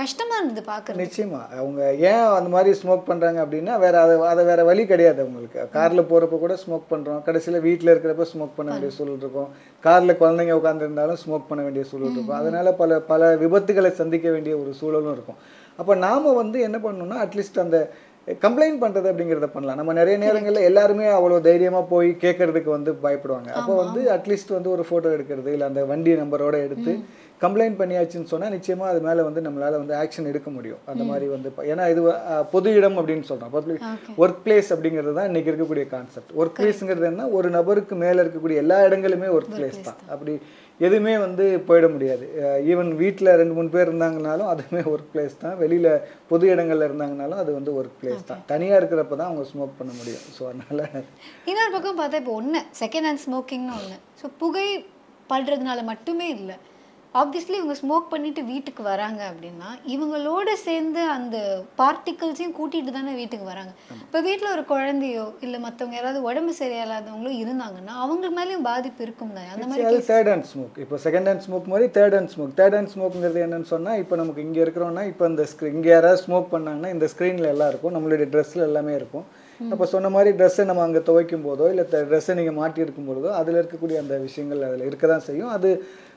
கஷ்டமாக இருந்தது பார்க்குறது நிச்சயமா. அவங்க ஏன் அந்த மாதிரி ஸ்மோக் பண்றாங்க அப்படின்னா வேற அதை அதை வேற வழி கிடையாது அவங்களுக்கு. கார்ல போறப்ப கூட ஸ்மோக் பண்றோம். கடைசியில வீட்ல இருக்கிறப்ப ஸ்மோக் பண்ண வேண்டிய சூழல் இருக்கும். கார்ல குழந்தைங்க உட்காந்துருந்தாலும் ஸ்மோக் பண்ண வேண்டிய சூழல் இருக்கும். அதனால பல பல விபத்துகளை சந்திக்க வேண்டிய ஒரு சூழலும் இருக்கும். அப்ப நாம வந்து என்ன பண்ணணும்னா அட்லீஸ்ட் அந்த கம்ப்ளைண்ட் பண்றது அப்படிங்கிறத பண்ணலாம். நம்ம நிறைய நேரங்கள்ல எல்லாருமே அவ்வளோ தைரியமா போய் கேட்கறதுக்கு வந்து பயப்படுவாங்க. அப்போ வந்து அட்லீஸ்ட் வந்து ஒரு போட்டோ எடுக்கிறது இல்லை அந்த வண்டி நம்பரோட எடுத்து கம்ப்ளைண்ட் பண்ணியாச்சுன்னு சொன்னா நிச்சயமா அது மேல வந்து நம்மளால வந்து ஆக்ஷன் எடுக்க முடியும். அந்த மாதிரி வந்து ஏன்னா இது பொது இடம் அப்படின்னு பப்ளிக் Okay. ஒர்க் பிளேஸ் அப்படிங்கிறது தான் இன்னைக்கு இருக்கக்கூடிய கான்செப்ட் ஒர்க் பிளேஸ்ங்கிறது என்ன ஒரு நபருக்கு மேல இருக்கக்கூடிய எல்லா இடங்களுமே ஒர்க் பிளேஸ் தான். அப்படி எதுவுமே வந்து போயிட முடியாது. ஈவன் வீட்டில் ரெண்டு மூணு பேர் இருந்தாங்கனாலும் அதுவுமே ஒர்க் பிளேஸ் தான். வெளியில பொது இடங்கள்ல இருந்தாங்கனாலும் அது வந்து ஒர்க் பிளேஸ் தான். தனியா இருக்கிறப்ப தான் அவங்க ஸ்மோக் பண்ண முடியும். ஸோ அதனால இன்னொரு பக்கம் பார்த்தா இப்போ ஒன்று செகண்ட் ஹேண்ட் ஸ்மோக்கிங்னு ஒன்று ஸோ புகை படுறதுனால மட்டுமே இல்லை. ஆப்வியஸ்லி இவங்க ஸ்மோக் பண்ணிட்டு வீட்டுக்கு வராங்க அப்படின்னா இவங்களோட சேர்ந்து அந்த பார்ட்டிகல்ஸையும் கூட்டிட்டு தானே வீட்டுக்கு வராங்க. இப்போ வீட்டில் ஒரு குழந்தையோ இல்லை மற்றவங்க யாராவது உடம்பு சரியில்லாதவங்களோ இருந்தாங்கன்னா அவங்க மேலேயும் பாதிப்பு இருக்கும் தானே அந்த மாதிரி தேர்ட் ஹேண்ட் ஸ்மோக் இப்போ செகண்ட் ஹேண்ட் ஸ்மோக் மாதிரி third hand smoke third hand ஸ்மோக்ங்கிறது என்னன்னு சொன்னா இப்போ நமக்கு இங்க இருக்கிறோம்னா இப்போ இந்த ஸ்க்ரீன் இங்கே யாராவது ஸ்மோக் பண்ணாங்கன்னா இந்த ஸ்க்ரீனில் எல்லாம் இருக்கும். நம்மளுடைய ட்ரெஸ்ஸில் எல்லாமே இருக்கும். அப்போ சொன்ன மாதிரி ட்ரெஸ்ஸை நம்ம அங்கே துவைக்கும் போதோ இல்லை ட்ரெஸ்ஸை நீங்கள் மாட்டி இருக்கும் பொழுதோ அதில் இருக்கக்கூடிய அந்த விஷயங்கள் அதில் இருக்க தான் செய்யும். அது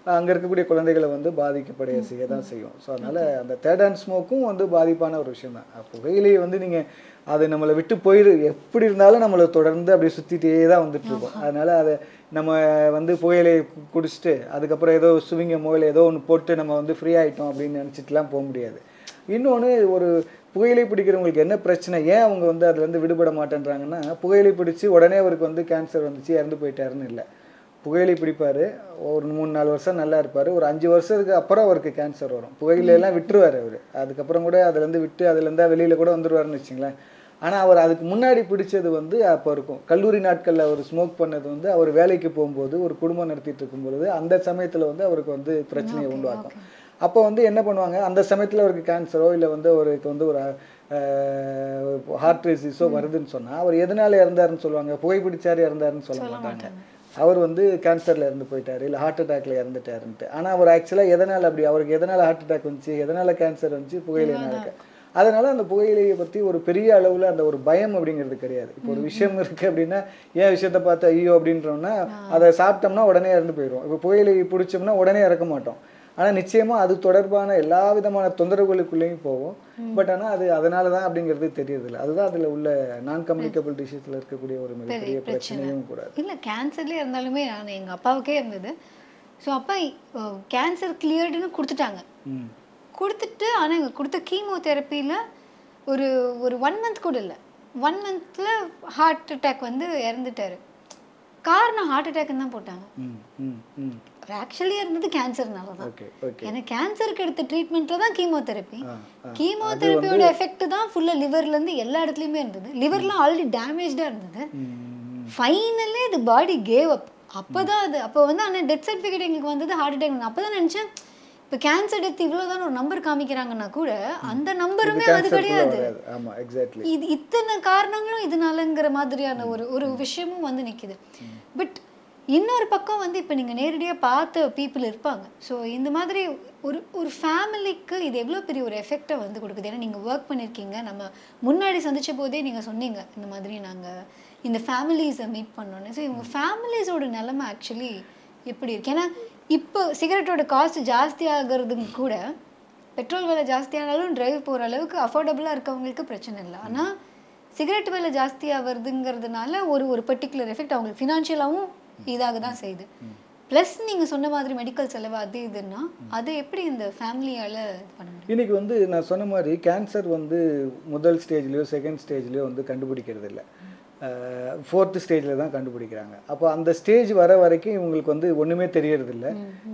அங்கே இருக்கக்கூடிய குழந்தைகளை வந்து பாதிக்கப்படைய செய்ய தான் செய்யும். ஸோ அதனால் அந்த தேர்ட் ஹேண்ட் ஸ்மோக்கும் வந்து பாதிப்பான ஒரு விஷயம் தான். புகையிலையை வந்து நீங்கள் அது நம்மளை விட்டு போயிரு. எப்படி இருந்தாலும் நம்மளை தொடர்ந்து அப்படியே சுற்றிட்டே தான் வந்துட்டு இருக்கோம். அதனால அதை நம்ம வந்து புகையிலை கு- குடிச்சிட்டு அதுக்கப்புறம் ஏதோ சுவிங்கமோ இல்லை ஏதோ ஒன்று போட்டு நம்ம வந்து ஃப்ரீ ஆயிட்டோம் அப்படின்னு நினச்சிட்டுலாம் போக முடியாது. இன்னொன்று ஒரு புகையிலை பிடிக்கிறவங்களுக்கு என்ன பிரச்சனை? ஏன் அவங்க வந்து அதுலேருந்து விடுபட மாட்டேன்றாங்கன்னா புகையிலை பிடிச்சி உடனே அவருக்கு வந்து கேன்சர் வந்துச்சு இறந்து போயிட்டாருன்னு இல்லை. புகையிலை பிடிப்பார். ஒரு மூணு நாலு வருஷம் நல்லா இருப்பார். ஒரு அஞ்சு வருஷத்துக்கு அப்புறம் அவருக்கு கேன்சர் வரும். புகையிலையெல்லாம் விட்டுருவார் அவர். அதுக்கப்புறம் கூட அதுலேருந்து விட்டு அதுலேருந்து வெளியில் கூட வந்துருவாருன்னு வச்சுங்களேன். ஆனால் அவர் அதுக்கு முன்னாடி பிடிச்சது வந்து அப்போ இருக்கும். கல்லூரி நாட்களில் அவர் ஸ்மோக் பண்ணது வந்து அவர் வேலைக்கு போகும்போது ஒரு குடும்பம் நடத்திட்டு இருக்கும் பொழுது அந்த சமயத்தில் வந்து அவருக்கு வந்து பிரச்சனையை உண்டாக்கும். அப்போ வந்து என்ன பண்ணுவாங்க? அந்த சமயத்தில் அவருக்கு கேன்சரோ இல்லை வந்து அவருக்கு வந்து ஒரு ஹார்ட் டிசீஸோ வருதுன்னு சொன்னால் அவர் எதனால இறந்தாருன்னு சொல்லுவாங்க? புகைப்பிடிச்சாரு இறந்தாருன்னு சொல்ல மாட்டாங்க. அவர் வந்து கேன்சரில் இறந்து போயிட்டாரு இல்லை ஹார்ட் அட்டாக்ல இறந்துட்டாருன்ட்டு. ஆனால் அவர் ஆக்சுவலாக எதனால் அப்படி அவருக்கு எதனால் ஹார்ட் அட்டாக் வந்துச்சு எதனால் கேன்சர் வந்துச்சு புகையிலைனால அதனால அந்த புகையிலையை பற்றி ஒரு பெரிய அளவில் அந்த ஒரு பயம் அப்படிங்கிறது கிடையாது. இப்போ ஒரு விஷயம் இருக்கு அப்படின்னா ஏன் விஷயத்த பார்த்து ஐயோ அப்படின்றோம்னா அதை சாப்பிட்டோம்னா உடனே இறந்து போயிடும் இப்போ புகையிலை பிடிச்சோம்னா உடனே இறக்க மாட்டோம். ஆனால் நிச்சயமா அது தொடர்பான எல்லா விதமான தொந்தரவுகளுக்குள்ளேயும் போகும் பட் ஆனால் அது அதனால தான் அப்படிங்கிறது தெரியறதில்ல. அதுதான் அதில் உள்ள நான் கம்யூனிகபிள் டிசீஸில் இருக்கக்கூடிய ஒரு மிகப்பெரிய பிரச்சனையும் கூட இல்லை கேன்சர்லேயே இருந்தாலுமே நான் எங்கள் அப்பாவுக்கே இருந்தது. ஸோ அப்பா கேன்சர் கிளியர்டுன்னு கொடுத்துட்டாங்க. கொடுத்துட்டு ஆனால் எங்களுக்கு கொடுத்த கீமோ தெரப்பியில் ஒரு ஒரு ஒன் மந்த் கூட இல்லை. ஒன் மந்த்தில் ஹார்ட் அட்டாக் வந்து இறந்துட்டாரு. காரணம் ஹார்ட் அட்டாக்னு தான் போட்டாங்க. ஆக்சுவலி இருந்தது கேன்சர்னால தான் எனக்கு கேன்சருக்கு எடுத்த ட்ரீட்மெண்ட்டில் தான் கீமோதெரப்பி கீமோதெரப்பியோட எஃபெக்ட் தான் ஃபுல்லாக லிவர்லேருந்து எல்லா இடத்துலையுமே இருந்தது. லிவர்லாம் ஆல்ரெடி டேமேஜாக இருந்தது. ஃபைனலே இது பாடி கேவ் அப் அப்பதான் அது அப்போ வந்து ஆனால் டெத் சர்டிஃபிகேட் எங்களுக்கு வந்தது ஹார்ட் அட்டாக் அப்போ தான் நினச்சேன் இப்போ கேன்சர் டெத் இவ்வளோதான் ஒரு நம்பர் காமிக்கிறாங்கன்னா கூட அந்த நம்பருமே அது கிடையாது. இது இத்தனை காரணங்களும் இதனாலங்கிற மாதிரியான ஒரு ஒரு விஷயமும் வந்து நிக்குது. பட் இன்னொரு பக்கம் வந்து இப்போ நீங்கள் நேரடியாக பார்த்த பீப்புள் இருப்பாங்க. ஸோ இந்த மாதிரி ஒரு ஒரு ஃபேமிலிக்கு இது எவ்வளோ பெரிய ஒரு எஃபெக்டை வந்து கொடுக்குது? ஏன்னா நீங்கள் ஒர்க் பண்ணியிருக்கீங்க நம்ம முன்னாடி சந்திச்ச போதே நீங்கள் சொன்னீங்க இந்த மாதிரி நாங்கள் இந்த ஃபேமிலிஸை மீட் பண்ணோன்னு ஸோ இவங்க ஃபேமிலிஸோட நிலமை ஆக்சுவலி எப்படி இருக்கு? ஏன்னா இப்போ சிகரெட்டோட காஸ்ட் ஜாஸ்தி ஆகிறதும் கூட பெட்ரோல் விலை ஜாஸ்தியானாலும் டிரைவ் போகிற அளவுக்கு அஃபோர்டபுளாக இருக்கவங்களுக்கு பிரச்சனை இல்லை. ஆனால் சிகரெட் விலை ஜாஸ்தியாக வருதுங்கிறதுனால ஒரு ஒரு பர்டிகுலர் எஃபெக்ட் அவங்களுக்கு ஃபினான்ஷியலாகவும் இதாக தான் செய்யுது. ப்ளஸ் நீங்கள் சொன்ன மாதிரி மெடிக்கல் செலவு அது இதுன்னா அதை எப்படி இந்த ஃபேமிலியால் இன்னைக்கு வந்து நான் சொன்ன மாதிரி கேன்சர் வந்து முதல் ஸ்டேஜ்லேயோ செகண்ட் ஸ்டேஜ்லேயோ வந்து கண்டுபிடிக்கிறது இல்லை. ஃபோர்த்து ஸ்டேஜில் தான் கண்டுபிடிக்கிறாங்க. அப்போ அந்த ஸ்டேஜ் வர வரைக்கும் இவங்களுக்கு வந்து ஒன்றுமே தெரியறதில்ல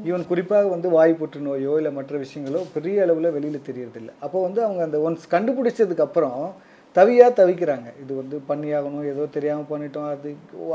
ஈவன் குறிப்பாக வந்து வாய் புற்றுநோயோ இல்லை மற்ற விஷயங்களோ பெரிய அளவில் வெளியில் தெரியறதில்ல அப்போ வந்து அவங்க அந்த ஒன்ஸ் கண்டுபிடிச்சதுக்கு அப்புறம் தவியாக தவிக்கிறாங்க. இது வந்து பண்ணியாகணும் ஏதோ தெரியாமல் பண்ணிட்டோம். அது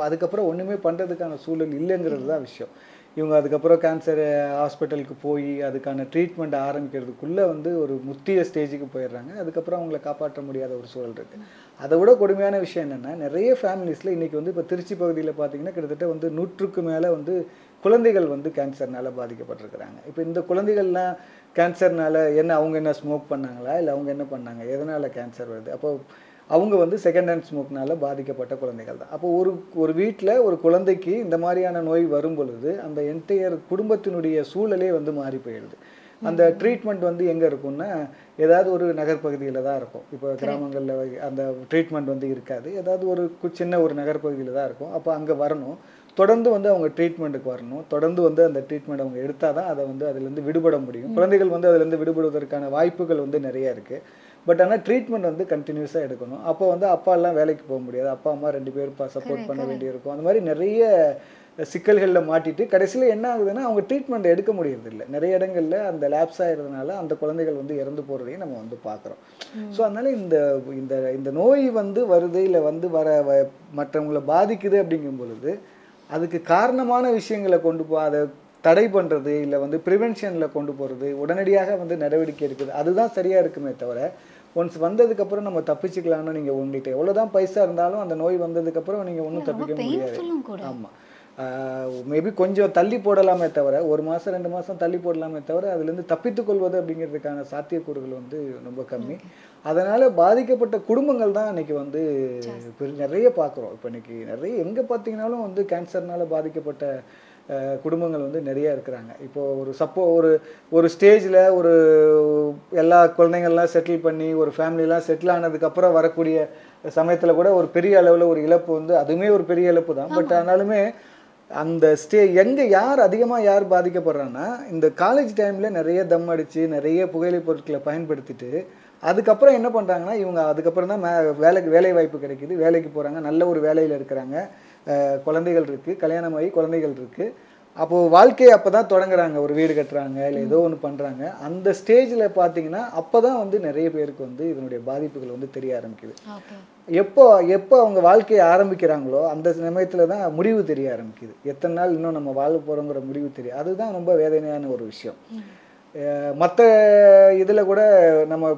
அதுக்கப்புறம் ஒன்றுமே பண்ணுறதுக்கான சூழல் இல்லைங்கிறது தான் விஷயம். இவங்க அதுக்கப்புறம் கேன்சர் ஹாஸ்பிட்டலுக்கு போய் அதுக்கான ட்ரீட்மெண்ட் ஆரம்பிக்கிறதுக்குள்ளே வந்து ஒரு முத்திய ஸ்டேஜுக்கு போயிடுறாங்க. அதுக்கப்புறம் அவங்கள காப்பாற்ற முடியாத ஒரு சூழல் இருக்குது அதை விட கொடுமையான விஷயம் என்னென்னா நிறைய ஃபேமிலிஸில் இன்றைக்கி வந்து இப்போ திருச்சி பகுதியில் பார்த்தீங்கன்னா கிட்டத்தட்ட வந்து நூற்றுக்கு மேலே வந்து குழந்தைகள் வந்து கேன்சர்னால் பாதிக்கப்பட்டிருக்கிறாங்க. இப்போ இந்த குழந்தைகள்லாம் கேன்சர்னால என்ன அவங்க என்ன ஸ்மோக் பண்ணாங்களா? இல்லை அவங்க என்ன பண்ணாங்க? எதனால் கேன்சர் வருது? அப்போ அவங்க வந்து செகண்ட் ஹேண்ட் ஸ்மோக்னால பாதிக்கப்பட்ட குழந்தைகள் தான். அப்போ ஒரு ஒரு வீட்டில் ஒரு குழந்தைக்கு இந்த மாதிரியான நோய் வரும் பொழுது அந்த என்டையர் குடும்பத்தினுடைய சூழலே வந்து மாறி போயிடுது. அந்த ட்ரீட்மெண்ட் வந்து எங்கே இருக்கும்னா ஏதாவது ஒரு நகர்ப்பகுதியில் தான் இருக்கும். இப்போ கிராமங்களில் அந்த ட்ரீட்மெண்ட் வந்து இருக்காது. ஏதாவது ஒரு கு- சின்ன ஒரு நகர்ப்பகுதியில் தான் இருக்கும். அப்போ அங்கே வரணும். தொடர்ந்து வந்து அவங்க ட்ரீட்மெண்ட்டுக்கு வரணும். தொடர்ந்து வந்து அந்த ட்ரீட்மெண்ட் அவங்க எடுத்தால் தான் அதை வந்து அதுலேருந்து விடுபட முடியும். குழந்தைகள் வந்து அதுலேருந்து விடுபடுவதற்கான வாய்ப்புகள் வந்து நிறைய இருக்குது பட் ஆனால் ட்ரீட்மெண்ட் வந்து கண்டினியூஸாக எடுக்கணும். அப்போ வந்து அப்பா எல்லாம் வேலைக்கு போக முடியாது. அப்பா அம்மா ரெண்டு பேரும் சப்போர்ட் பண்ண வேண்டியிருக்கும். அந்த மாதிரி நிறைய சிக்கல்களில் மாட்டிட்டு கடைசியில் என்ன ஆகுதுன்னா அவங்க ட்ரீட்மெண்ட் எடுக்க முடியறதில்ல. நிறைய இடங்கள்ல அந்த லேப்ஸ் ஆகிறதுனால அந்த குழந்தைகள் வந்து இறந்து போகிறதையும் நம்ம வந்து பார்க்குறோம். ஸோ அதனால இந்த இந்த இந்த நோய் வந்து வருது இல்லை வந்து வர மற்றவங்களை பாதிக்குது அப்படிங்கும் பொழுது அதுக்கு காரணமான விஷயங்களை கொண்டு போ அதை தடை பண்ணுறது இல்லை வந்து ப்ரிவென்ஷனில் கொண்டு போகிறது உடனடியாக வந்து நடவடிக்கை எடுக்குது. அதுதான் சரியாக இருக்குமே தவிர ஒன்ஸ் வந்ததுக்கப்புறம் நம்ம தப்பிச்சுக்கலாம்னு நீங்கள் உங்கள்கிட்ட எவ்வளோ தான் பைசா இருந்தாலும் அந்த நோய் வந்ததுக்கப்புறம் நீங்கள் ஒன்றும் தப்பிக்க முடியாது. ஆமாம் மேபி கொஞ்சம் தள்ளி போடலாமே தவிர ஒரு மாதம் ரெண்டு மாதம் தள்ளி போடலாமே தவிர அதுலேருந்து தப்பித்துக் கொள்வது அப்படிங்கிறதுக்கான சாத்தியக்கூறுகள் வந்து ரொம்ப கம்மி. அதனால் பாதிக்கப்பட்ட குடும்பங்கள் தான் இன்னைக்கு வந்து நிறைய பார்க்குறோம். இப்போ இன்னைக்கு நிறைய எங்கே பார்த்தீங்கன்னாலும் வந்து கேன்சர்னால பாதிக்கப்பட்ட குடும்பங்கள் வந்து நிறைய இருக்கிறாங்க. இப்போ ஒரு சப்போ ஒரு ஒரு ஸ்டேஜில் ஒரு எல்லா குழந்தைங்கள்லாம் செட்டில் பண்ணி ஒரு ஃபேமிலிலாம் செட்டில் ஆனதுக்கப்புறம் வரக்கூடிய சமயத்தில் கூட ஒரு பெரிய அளவில் ஒரு இழப்பு வந்து அதுவுமே ஒரு பெரிய இழப்பு தான். பட் ஆனாலுமே அந்த ஸ்டே எங்கே யார் அதிகமாக யார் பாதிக்கப்படுறான்னா இந்த காலேஜ் டைமில் நிறைய தம் அடித்து நிறைய புகையிலை பொருட்களை பயன்படுத்திட்டு அதுக்கப்புறம் என்ன பண்ணுறாங்கன்னா இவங்க அதுக்கப்புறம் தான் மே வேலைக்கு வேலை வாய்ப்பு கிடைக்குது வேலைக்கு போகிறாங்க நல்ல ஒரு வேலையில் இருக்கிறாங்க. குழந்தைகள் இருக்குது கல்யாணமாகி குழந்தைகள் இருக்குது அப்போது வாழ்க்கையை அப்போ தான் தொடங்குறாங்க ஒரு வீடு கட்டுறாங்க இல்லை ஏதோ ஒன்று பண்ணுறாங்க அந்த ஸ்டேஜில் பார்த்தீங்கன்னா அப்போ தான் வந்து நிறைய பேருக்கு வந்து இதனுடைய பாதிப்புகள் வந்து தெரிய ஆரம்பிக்குது. எப்போ எப்போ அவங்க வாழ்க்கையை ஆரம்பிக்கிறாங்களோ அந்த சமயத்தில் தான் முடிவு தெரிய ஆரம்பிக்குது. எத்தனை நாள் இன்னும் நம்ம வாழ போகிறோங்கிற முடிவு தெரியும் அதுதான் ரொம்ப வேதனையான ஒரு விஷயம். மற்ற இதில் கூட நம்ம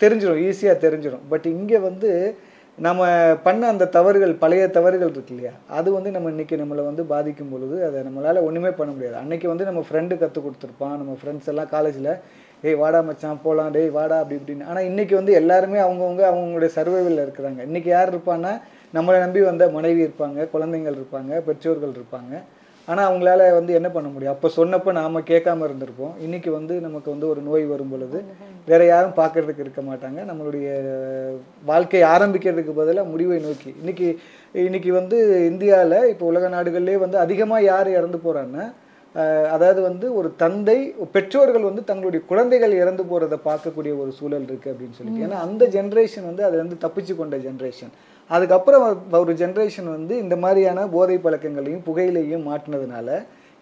தெரிஞ்சிடும் ஈஸியாக தெரிஞ்சிடும் பட் இங்கே வந்து நம்ம பண்ண அந்த தவறுகள் பழைய தவறுகள் இருக்கு இல்லையா? அது வந்து நம்ம இன்னைக்கு நம்மளை வந்து பாதிக்கும் பொழுது அதை நம்மளால் ஒன்றுமே பண்ண முடியாது. அன்னைக்கு வந்து நம்ம ஃப்ரெண்டு கற்றுக் கொடுத்துருப்பான் நம்ம ஃப்ரெண்ட்ஸ் எல்லாம் காலேஜில் ஏய் வாடா மச்சான் போகலாம் டேய் வாடா அப்படி இப்படின்னு. ஆனால் இன்றைக்கி வந்து எல்லாருமே அவங்கவுங்க அவங்களுடைய சர்வைவில் இருக்கிறாங்க. இன்னைக்கு யார் இருப்பான்னா நம்மளை நம்பி வந்த மனைவி இருப்பாங்க குழந்தைங்கள் இருப்பாங்க பெற்றோர்கள் இருப்பாங்க. ஆனால் அவங்களால வந்து என்ன பண்ண முடியும்? அப்போ சொன்னப்போ நாம கேட்காம இருந்திருப்போம். இன்றைக்கி வந்து நமக்கு வந்து ஒரு நோய் வரும் பொழுது வேற யாரும் பார்க்கறதுக்கு இருக்க மாட்டாங்க. நம்மளுடைய வாழ்க்கையை ஆரம்பிக்கிறதுக்கு பதிலாக முடிவை நோக்கி. இன்றைக்கி இன்றைக்கி வந்து இந்தியாவில் இப்போ உலக நாடுகள்லேயே வந்து அதிகமாக யார் இறந்து போகிறான்னா அதாவது வந்து ஒரு தந்தை பெற்றோர்கள் வந்து தங்களுடைய குழந்தைகள் இறந்து போகிறத பார்க்கக்கூடிய ஒரு சூழல் இருக்குது அப்படின்னு சொல்லிட்டு. ஏன்னா அந்த ஜென்ரேஷன் வந்து அது வந்து தப்பிச்சு கொண்ட ஜென்ரேஷன் அதுக்கப்புறம் ஒரு ஜென்ரேஷன் வந்து இந்த மாதிரியான போதை பழக்கங்களையும் புகையிலையும் மாட்டினதுனால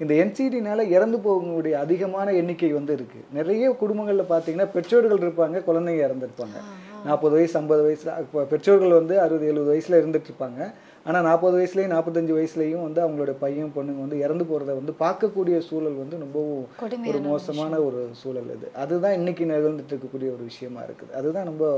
இந்த என்சிடினால இறந்து போகக்கூடிய அதிகமான எண்ணிக்கை வந்து இருக்கு. நிறைய குடும்பங்களில் பார்த்தீங்கன்னா பெற்றோர்கள் இருப்பாங்க குழந்தைங்க இறந்துருப்பாங்க. நாற்பது வயசு ஐம்பது வயசுல இப்போ பெற்றோர்கள் வந்து அறுபது எழுபது வயசுல இருந்துட்டு இருப்பாங்க. ஆனா நாற்பது வயசுலயும் நாற்பத்தஞ்சு வயசுலயும் வந்து அவங்களோட பையன் பொண்ணுங்க வந்து இறந்து போறத வந்து பார்க்கக்கூடிய சூழல் வந்து ரொம்பவும் ஒரு மோசமான ஒரு சூழல் இது அதுதான் இன்னைக்கு நிகழ்ந்துட்டு இருக்கக்கூடிய ஒரு விஷயமா இருக்குது. அதுதான் நம்ம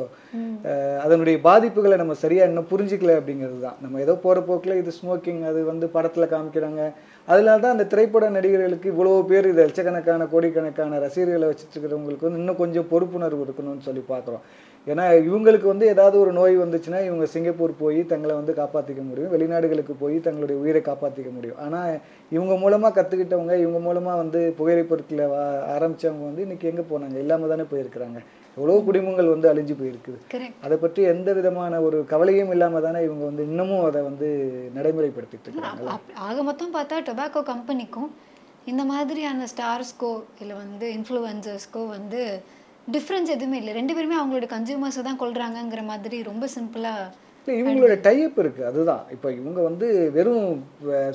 அதனுடைய பாதிப்புகளை நம்ம சரியா இன்னும் புரிஞ்சுக்கல அப்படிங்கிறது தான். நம்ம ஏதோ போற போக்குல இது ஸ்மோக்கிங் அது வந்து படத்துல காமிக்கிறாங்க. அதனால தான் அந்த திரைப்பட நடிகர்களுக்கு இவ்வளவு பேர் இது லட்சக்கணக்கான கோடிக்கணக்கான ரசிகர்களை வச்சுட்டு இருக்கிறவங்களுக்கு வந்து இன்னும் கொஞ்சம் பொறுப்புணர்வு இருக்கணும்னு சொல்லி பார்க்குறோம். ஏன்னா இவங்களுக்கு வந்து ஏதாவது ஒரு நோய் வந்துச்சுன்னா இவங்க சிங்கப்பூர் போய் தங்களை வந்து காப்பாற்றிக்க முடியும். வெளிநாடுகளுக்கு போய் தங்களுடைய உயிரை காப்பாற்றிக்க முடியும். ஆனால் இவங்க மூலமாக கற்றுக்கிட்டவங்க இவங்க மூலமாக வந்து புகையிலை பொருட்களை வா- ஆரம்பிச்சவங்க வந்து இன்னைக்கு எங்கே போனாங்க? இல்லாமல் தானே போயிருக்கிறாங்க. எவ்வளோ குடும்பங்கள் வந்து அழிஞ்சு போயிருக்குது அதை பற்றி எந்த விதமான ஒரு கவலையும் இல்லாமல் தானே இவங்க வந்து இன்னமும் அதை வந்து நடைமுறைப்படுத்திட்டு இருக்கிறாங்க ஆக மொத்தம் பார்த்தா டொபாக்கோ கம்பெனிக்கும் இந்த மாதிரியான ஸ்டார்ஸ்க்கோ இல்லை வந்து இன்ஃப்ளூயன்சர்ஸ்க்கோ வந்து டிஃப்ரென்ஸ் எதுவுமே இல்லை. ரெண்டு பேருமே அவங்களோட கன்சியூமர்ஸை தான் கொள்றாங்கங்கிற மாதிரி ரொம்ப சிம்பிளாக இல்லை இவங்களோட டைப் இருக்குது அதுதான். இப்போ இவங்க வந்து வெறும்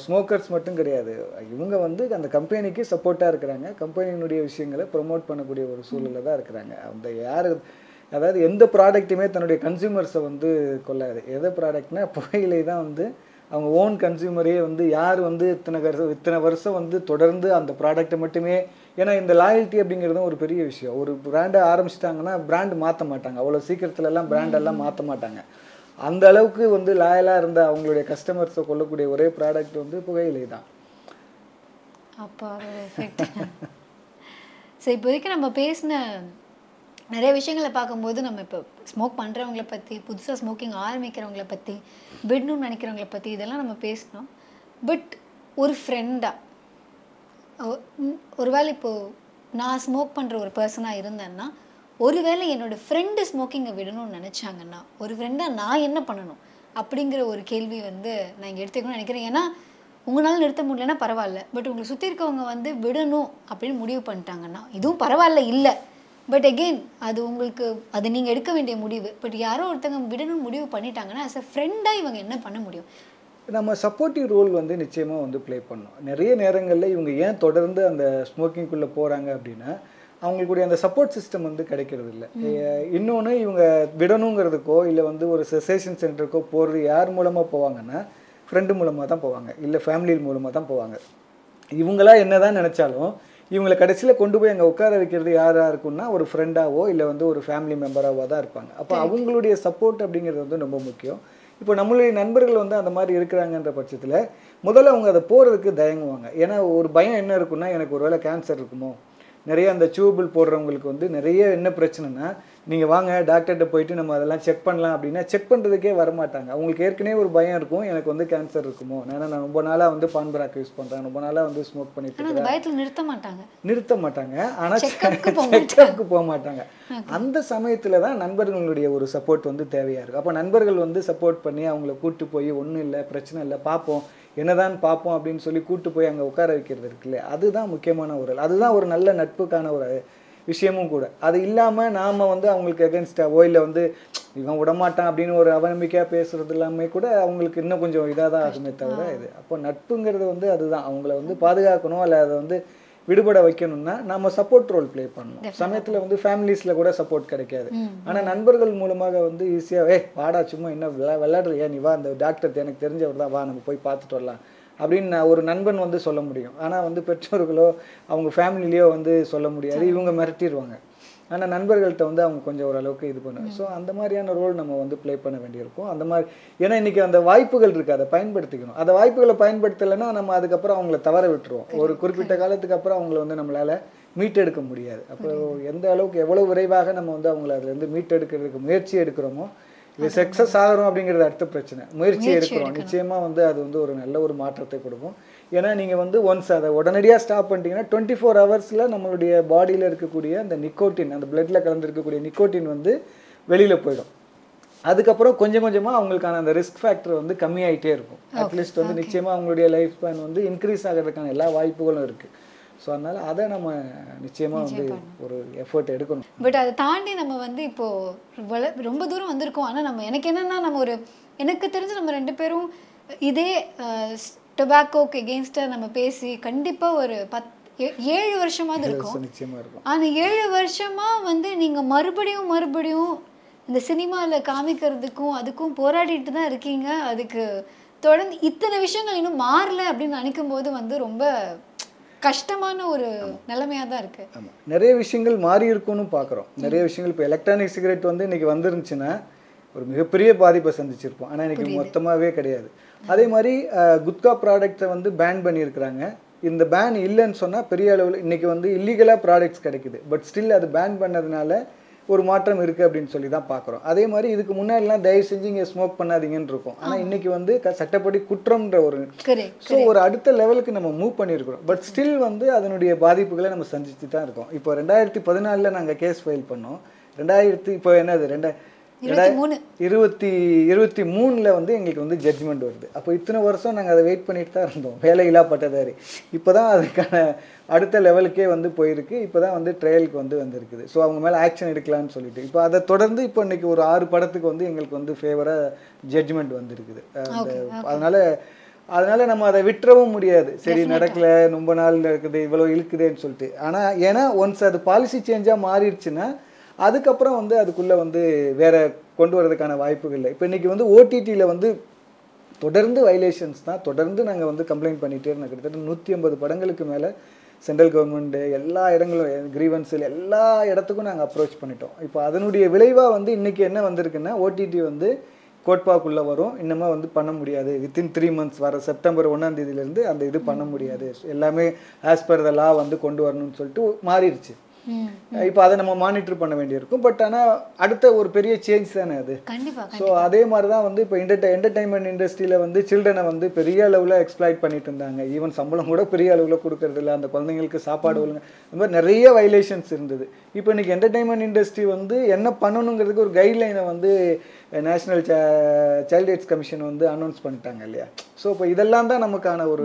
ஸ்மோக்கர்ஸ் மட்டும் கிடையாது. இவங்க வந்து அந்த கம்பெனிக்கு சப்போர்ட்டாக இருக்கிறாங்க. கம்பெனியினுடைய விஷயங்களை ப்ரொமோட் பண்ணக்கூடிய ஒரு சூழலில் தான் இருக்கிறாங்க. அந்த யார் அதாவது எந்த ப்ராடக்ட்டுமே தன்னுடைய கன்சியூமர்ஸை வந்து கொள்ளாது. எந்த ப்ராடக்ட்னா புகையிலை தான் வந்து அவங்க ஓன் கன்சியூமரே வந்து யார் வந்து இத்தனை வருஷம் இத்தனை வருஷம் வந்து தொடர்ந்து அந்த ப்ராடக்ட்டை மட்டுமே ஏன்னா இந்த லாயல்ட்டி அப்படிங்கிறது ஒரு பெரிய விஷயம். ஒரு பிராண்டை ஆரம்பிச்சிட்டாங்கன்னா பிராண்ட் மாற்ற மாட்டாங்க. அவ்வளோ சீக்கிரத்துல எல்லாம் மாற்ற மாட்டாங்க. அந்த அளவுக்கு வந்து லாயலாக இருந்த அவங்களுடைய கஸ்டமர்ஸை கொள்ளக்கூடிய ஒரே ப்ராடக்ட் வந்து புகையிலை தான். அப்போ சரி இப்போதைக்கு நம்ம பேசின நிறைய விஷயங்களை பார்க்கும்போது நம்ம இப்போ ஸ்மோக் பண்ணுறவங்கள பற்றி புதுசாக ஸ்மோக்கிங் ஆரம்பிக்கிறவங்கள பற்றி விடணும்னு நினைக்கிறவங்கள பற்றி இதெல்லாம் நம்ம பேசினோம். பட் ஒரு ஃப்ரெண்டாக ஒருவேளை இப்போது நான் ஸ்மோக் பண்ணுற ஒரு பர்சனாக இருந்தேன்னா ஒருவேளை என்னோடய ஃப்ரெண்டு ஸ்மோக்கிங்கை விடணும்னு நினச்சாங்கன்னா ஒரு ஃப்ரெண்டாக நான் என்ன பண்ணணும் அப்படிங்கிற ஒரு கேள்வி வந்து நான் இங்கே எடுத்துக்கணும்னு நினைக்கிறேன். ஏன்னா உங்களால் நிறுத்த முடியலன்னா பரவாயில்ல. பட் உங்களை சுற்றி இருக்கவங்க வந்து விடணும் அப்படின்னு முடிவு பண்ணிட்டாங்கன்னா இதுவும் பரவாயில்ல இல்லை. பட் எகெயின் அது உங்களுக்கு அது நீங்கள் எடுக்க வேண்டிய முடிவு. பட் யாரோ ஒருத்தங்க விடணும்னு முடிவு பண்ணிட்டாங்கன்னா ஆஸ் அ ஃப்ரெண்டாக இவங்க என்ன பண்ண முடியும்? நம்ம சப்போர்ட்டிவ் ரோல் வந்து நிச்சயமாக வந்து ப்ளே பண்ணணும் நிறைய நேரங்களில் இவங்க ஏன் தொடர்ந்து அந்த ஸ்மோக்கிங்குள்ளே போகிறாங்க அப்படின்னா அவங்களுக்குடைய அந்த சப்போர்ட் சிஸ்டம் வந்து கிடைக்கிறது இல்லை. இன்னொன்று இவங்க விடணுங்கிறதுக்கோ இல்லை வந்து ஒரு செசேஷன் சென்டருக்கோ போகிறது யார் மூலமாக போவாங்கன்னா ஃப்ரெண்டு மூலமாக தான் போவாங்க. இல்லை ஃபேமிலி மூலமாக தான் போவாங்க. இவங்களா என்னதான் நினைச்சாலும் இவங்களை கடைசியில் கொண்டு போய் அங்கே உட்கார வைக்கிறது யாராக இருக்கும்னா ஒரு ஃப்ரெண்டாவோ இல்லை வந்து ஒரு ஃபேமிலி மெம்பராவோ தான் இருப்பாங்க. அப்போ அவங்களுடைய சப்போர்ட் அப்படிங்கிறது வந்து ரொம்ப முக்கியம். இப்போ நம்மளுடைய நண்பர்கள் வந்து அந்த மாதிரி இருக்கிறாங்கன்ற பட்சத்தில் முதல்ல அவங்க அதை போகிறதுக்கு தயங்குவாங்க. ஏன்னா ஒரு பயம் என்ன இருக்குன்னா எனக்கு ஒருவேளை கேன்சர் இருக்குமோ? நிறைய அந்த டியூபிள் போடுறவங்களுக்கு வந்து நிறைய என்ன பிரச்சனைனா நீங்கள் வாங்க டாக்டர்கிட்ட போயிட்டு நம்ம அதெல்லாம் செக் பண்ணலாம் அப்படின்னா செக் பண்ணுறதுக்கே வரமாட்டாங்க. அவங்களுக்கு ஏற்கனவே ஒரு பயம் இருக்கும் எனக்கு வந்து கேன்சர் இருக்குமோ? ஏன்னா நான் ரொம்ப நாளாக வந்து பான் பராக் யூஸ் பண்ணுறேன் ரொம்ப நாளாக வந்து ஸ்மோக் பண்ணிட்டு பயத்தில் நிறுத்த மாட்டாங்க. நிறுத்த மாட்டாங்க. ஆனால் Check-up-க்கு போக மாட்டாங்க. அந்த சமயத்தில் தான் நண்பர்களுடைய ஒரு சப்போர்ட் வந்து தேவையாக இருக்கும் அப்போ நண்பர்கள் வந்து சப்போர்ட் பண்ணி அவங்கள கூட்டு போய் ஒன்றும் இல்லை பிரச்சனை இல்லை பார்ப்போம் என்னதான் பார்ப்போம் அப்படின்னு சொல்லி கூட்டு போய் அங்கே உட்கார வைக்கிறது இருக்குல்ல அதுதான் முக்கியமான ஒரு அதுதான் ஒரு நல்ல நட்புக்கான ஒரு விஷயமும் கூட. அது இல்லாமல் நாம் வந்து அவங்களுக்கு எகென்ஸ்டாவோ இல்லை வந்து இவன் விடமாட்டான் அப்படின்னு ஒரு அவநம்பிக்கையாக பேசுறது எல்லாமே கூட அவங்களுக்கு இன்னும் கொஞ்சம் இதாக தான் ஆகுமே தவிர இது. அப்போ நட்புங்கிறது வந்து அதுதான். அவங்கள வந்து பாதுகாக்கணும் இல்லை அதை வந்து விடுபட வைக்கணும்னா நம்ம சப்போர்ட் ரோல் ப்ளே பண்ணணும். சமயத்தில் வந்து ஃபேமிலிஸில் கூட சப்போர்ட் கிடைக்காது. ஆனால் நண்பர்கள் மூலமாக வந்து ஈஸியாக ஏ வாடா சும்மா என்ன விளா விளையாடுறியா? நீ வா அந்த டாக்டர் எனக்கு தெரிஞ்சவர் தான் வா நம்ம போய் பார்த்துட்டு வரலாம். அப்படின்னு நான் ஒரு நண்பன் வந்து சொல்ல முடியும். ஆனால் வந்து பெற்றோர்களோ அவங்க ஃபேமிலிலேயோ வந்து சொல்ல முடியாது. இவங்க மிரட்டிடுவாங்க ஆனால் நண்பர்கள்ட்ட வந்து அவங்க கொஞ்சம் ஓரளவுக்கு இது பண்ணுவாங்க. ஸோ அந்த மாதிரியான ரோல் நம்ம வந்து ப்ளே பண்ண வேண்டியிருக்கும். அந்த மாதிரி ஏன்னா இன்னைக்கு அந்த வாய்ப்புகள் இருக்குது அதை பயன்படுத்திக்கணும். அந்த வாய்ப்புகளை பயன்படுத்தலைன்னா நம்ம அதுக்கப்புறம் அவங்கள தவற விட்டுருவோம். ஒரு குறிப்பிட்ட காலத்துக்கு அப்புறம் அவங்கள வந்து நம்மளால மீட்டெடுக்க முடியாது. அப்போ எந்த அளவுக்கு எவ்வளவு விரைவாக நம்ம வந்து அவங்கள அதுலேருந்து மீட்டெடுக்கிறதுக்கு முயற்சி எடுக்கிறோமோ இது சக்ஸஸ் ஆகிறோம் அப்படிங்கிறது அடுத்த பிரச்சனை. முயற்சி எடுக்கிறோம். நிச்சயமா வந்து அது வந்து ஒரு நல்ல ஒரு மாற்றத்தை கொடுக்கும். ஏன்னா நீங்க வந்து ஒன்ஸ் அதை உடனடியாக ஸ்டாப் பண்ணிட்டீங்கன்னா டுவெண்ட்டி ஃபோர் ஹவர்ஸில் நம்மளுடைய பாடியில் இருக்கக்கூடிய அந்த நிக்கோட்டின் அந்த பிளட்ல கலந்துருக்கக்கூடிய நிக்கோட்டின் வந்து வெளியில போயிடும். அதுக்கப்புறம் கொஞ்சம் கொஞ்சமா அவங்களுக்கான அந்த ரிஸ்க் ஃபேக்டர் வந்து கம்மியாயிட்டே இருக்கும். அட்லீஸ்ட் வந்து நிச்சயமா அவங்களுடைய லைஃப் ஸ்பேன் வந்து இன்க்ரீஸ் ஆகிறதுக்கான எல்லா வாய்ப்புகளும் இருக்கு. ஸோ அதனால அதை நம்ம நிச்சயமா வந்து ஒரு எஃபர்ட் எடுக்கணும். பட் அதை தாண்டி நம்ம வந்து இப்போ வள ரொம்ப தூரம் வந்திருக்கோம். ஆனால் நம்ம எனக்கு என்னன்னா நம்ம ஒரு எனக்கு தெரிஞ்சு நம்ம ரெண்டு பேரும் இதே டொபாக்கோக்கு எகெயின்ஸ்டாக நம்ம பேசி கண்டிப்பா ஒரு பத் ஏழு வருஷமாவது இருக்கும். நிச்சயமா இருக்கும். ஆனா ஏழு வருஷமா வந்து நீங்க மறுபடியும் மறுபடியும் இந்த சினிமாவில் காமிக்கிறதுக்கும் அதுக்கும் போராடிட்டு தான் இருக்கீங்க. அதுக்கு தொடர்ந்து இத்தனை விஷயங்கள் இன்னும் மாறல அப்படின்னு நினைக்கும் போது வந்து ரொம்ப கஷ்டமான ஒரு நிலைமையாக தான் இருக்குது ஆமாம் நிறைய விஷயங்கள் மாறி இருக்கும்னு பார்க்குறோம் நிறைய விஷயங்கள் இப்போ எலக்ட்ரானிக் சிகரெட் வந்து இன்னைக்கு வந்துருந்துச்சுன்னா ஒரு மிகப்பெரிய பாதிப்பை சந்திச்சிருப்போம். ஆனால் இன்னைக்கு மொத்தமாகவே கிடையாது. அதே மாதிரி அஹ், குட்கா ப்ராடக்ட்ஸை வந்து பேன் பண்ணியிருக்கிறாங்க. இந்த பேன் இல்லைன்னு சொன்னால் பெரிய அளவில் இன்னைக்கு வந்து இல்லீகலாக ப்ராடக்ட்ஸ் கிடைக்குது. பட் ஸ்டில் அது பேன் பண்ணதுனால ஒரு மாற்றம் இருக்குது அப்படின்னு சொல்லி தான் பார்க்குறோம். அதே மாதிரி இதுக்கு முன்னாடிலாம் தயவு செஞ்சு இங்கே ஸ்மோக் பண்ணாதீங்கன்னு இருக்கும். ஆனால் இன்னைக்கு வந்து சட்டப்படி குற்றம்ன்ற ஒரு ஸோ ஒரு அடுத்த லெவலுக்கு நம்ம மூவ் பண்ணியிருக்கிறோம் பட் ஸ்டில் வந்து அதனுடைய பாதிப்புகளை நம்ம சந்திச்சு தான் இருக்கோம். இப்போ ரெண்டாயிரத்தி பதினாலில் நாங்கள் கேஸ் ஃபைல் பண்ணோம். ரெண்டாயிரத்தி இப்போ என்னது? ரெண்டா இருபத்தி இருபத்தி இருபத்தி மூணில் வந்து எங்களுக்கு வந்து ஜட்ஜ்மெண்ட் வருது. அப்போ இத்தனை வருஷம் நாங்கள் அதை வெயிட் பண்ணிட்டு தான் இருந்தோம். வேலையில்லா பட்டதாரி இப்போ தான் அதுக்கான அடுத்த லெவலுக்கே வந்து போயிருக்கு. இப்போ தான் வந்து ட்ரையலுக்கு வந்து வந்திருக்குது. ஸோ அவங்க மேலே ஆக்ஷன் எடுக்கலாம்னு சொல்லிட்டு. இப்போ அதை தொடர்ந்து இப்போ இன்னைக்கு ஒரு ஆறு படத்துக்கு வந்து எங்களுக்கு வந்து ஃபேவராக ஜட்ஜ்மெண்ட் வந்திருக்குது. அதனால அதனால நம்ம அதை விட்டுறவும் முடியாது. சரி நடக்கல ரொம்ப நாள் இருக்குது இவ்வளோ இழுக்குதேன்னு சொல்லிட்டு. ஆனால் ஏன்னா ஒன்ஸ் அது பாலிசி சேஞ்சாக மாறிடுச்சுன்னா அதுக்கப்புறம் வந்து அதுக்குள்ளே வந்து வேற கொண்டு வரதுக்கான வாய்ப்புகள் இல்லை. இப்போ இன்னைக்கு வந்து ஓடிடியில் வந்து தொடர்ந்து வைலேஷன்ஸ் தான். தொடர்ந்து நாங்கள் வந்து கம்ப்ளைண்ட் பண்ணிகிட்டே இருந்தோம். கிட்டத்தட்ட நூற்றி ஐம்பது படங்களுக்கு மேலே சென்ட்ரல் கவர்மெண்ட்டு எல்லா இடங்களும் கிரீவன்ஸில் எல்லா இடத்துக்கும் நாங்கள் அப்ரோச் பண்ணிட்டோம். இப்போ அதனுடைய விளைவாக வந்து இன்றைக்கி என்ன வந்திருக்குன்னா ஓடிடி வந்து கோட்பாக்குள்ளே வரும். இன்னமும் வந்து பண்ண முடியாது. வித்தின் த்ரீ மந்த்ஸ் வர செப்டம்பர் ஒன்றாம் தேதியிலேருந்து அந்த இது பண்ண முடியாது. எல்லாமே ஆஸ் பர் த லா வந்து கொண்டு வரணும்னு சொல்லிட்டு மாறிடுச்சு. இப்போ அதை நம்ம மானிட்டர் பண்ண வேண்டியிருக்கும். பட் ஆனால் அடுத்த ஒரு பெரிய சேஞ்ச் தானே அது? ஸோ அதே மாதிரி தான் வந்து இப்போ என்டர்டை என்டர்டைன்மெண்ட் இண்டஸ்ட்ரியில் வந்து சில்ட்ரனை வந்து பெரிய அளவில் எக்ஸ்ப்ளாய்ட் பண்ணிட்டு இருந்தாங்க. ஈவன் சம்பளம் கூட பெரிய அளவில் கொடுக்கறது இல்ல. அந்த குழந்தைங்களுக்கு சாப்பாடு ஒழுங்கு இந்த மாதிரி நிறைய வைலேஷன்ஸ் இருந்தது. இப்போ இன்னைக்கு என்டர்டைன்மெண்ட் இண்டஸ்ட்ரி வந்து என்ன பண்ணணுங்கிறதுக்கு ஒரு கைட்லைனை வந்து நேஷனல் சைல்ட் ரைட்ஸ் கமிஷன் வந்து அனௌன்ஸ் பண்ணிட்டாங்க இல்லையா? ஸோ இப்போ இதெல்லாம் தான் நமக்கான ஒரு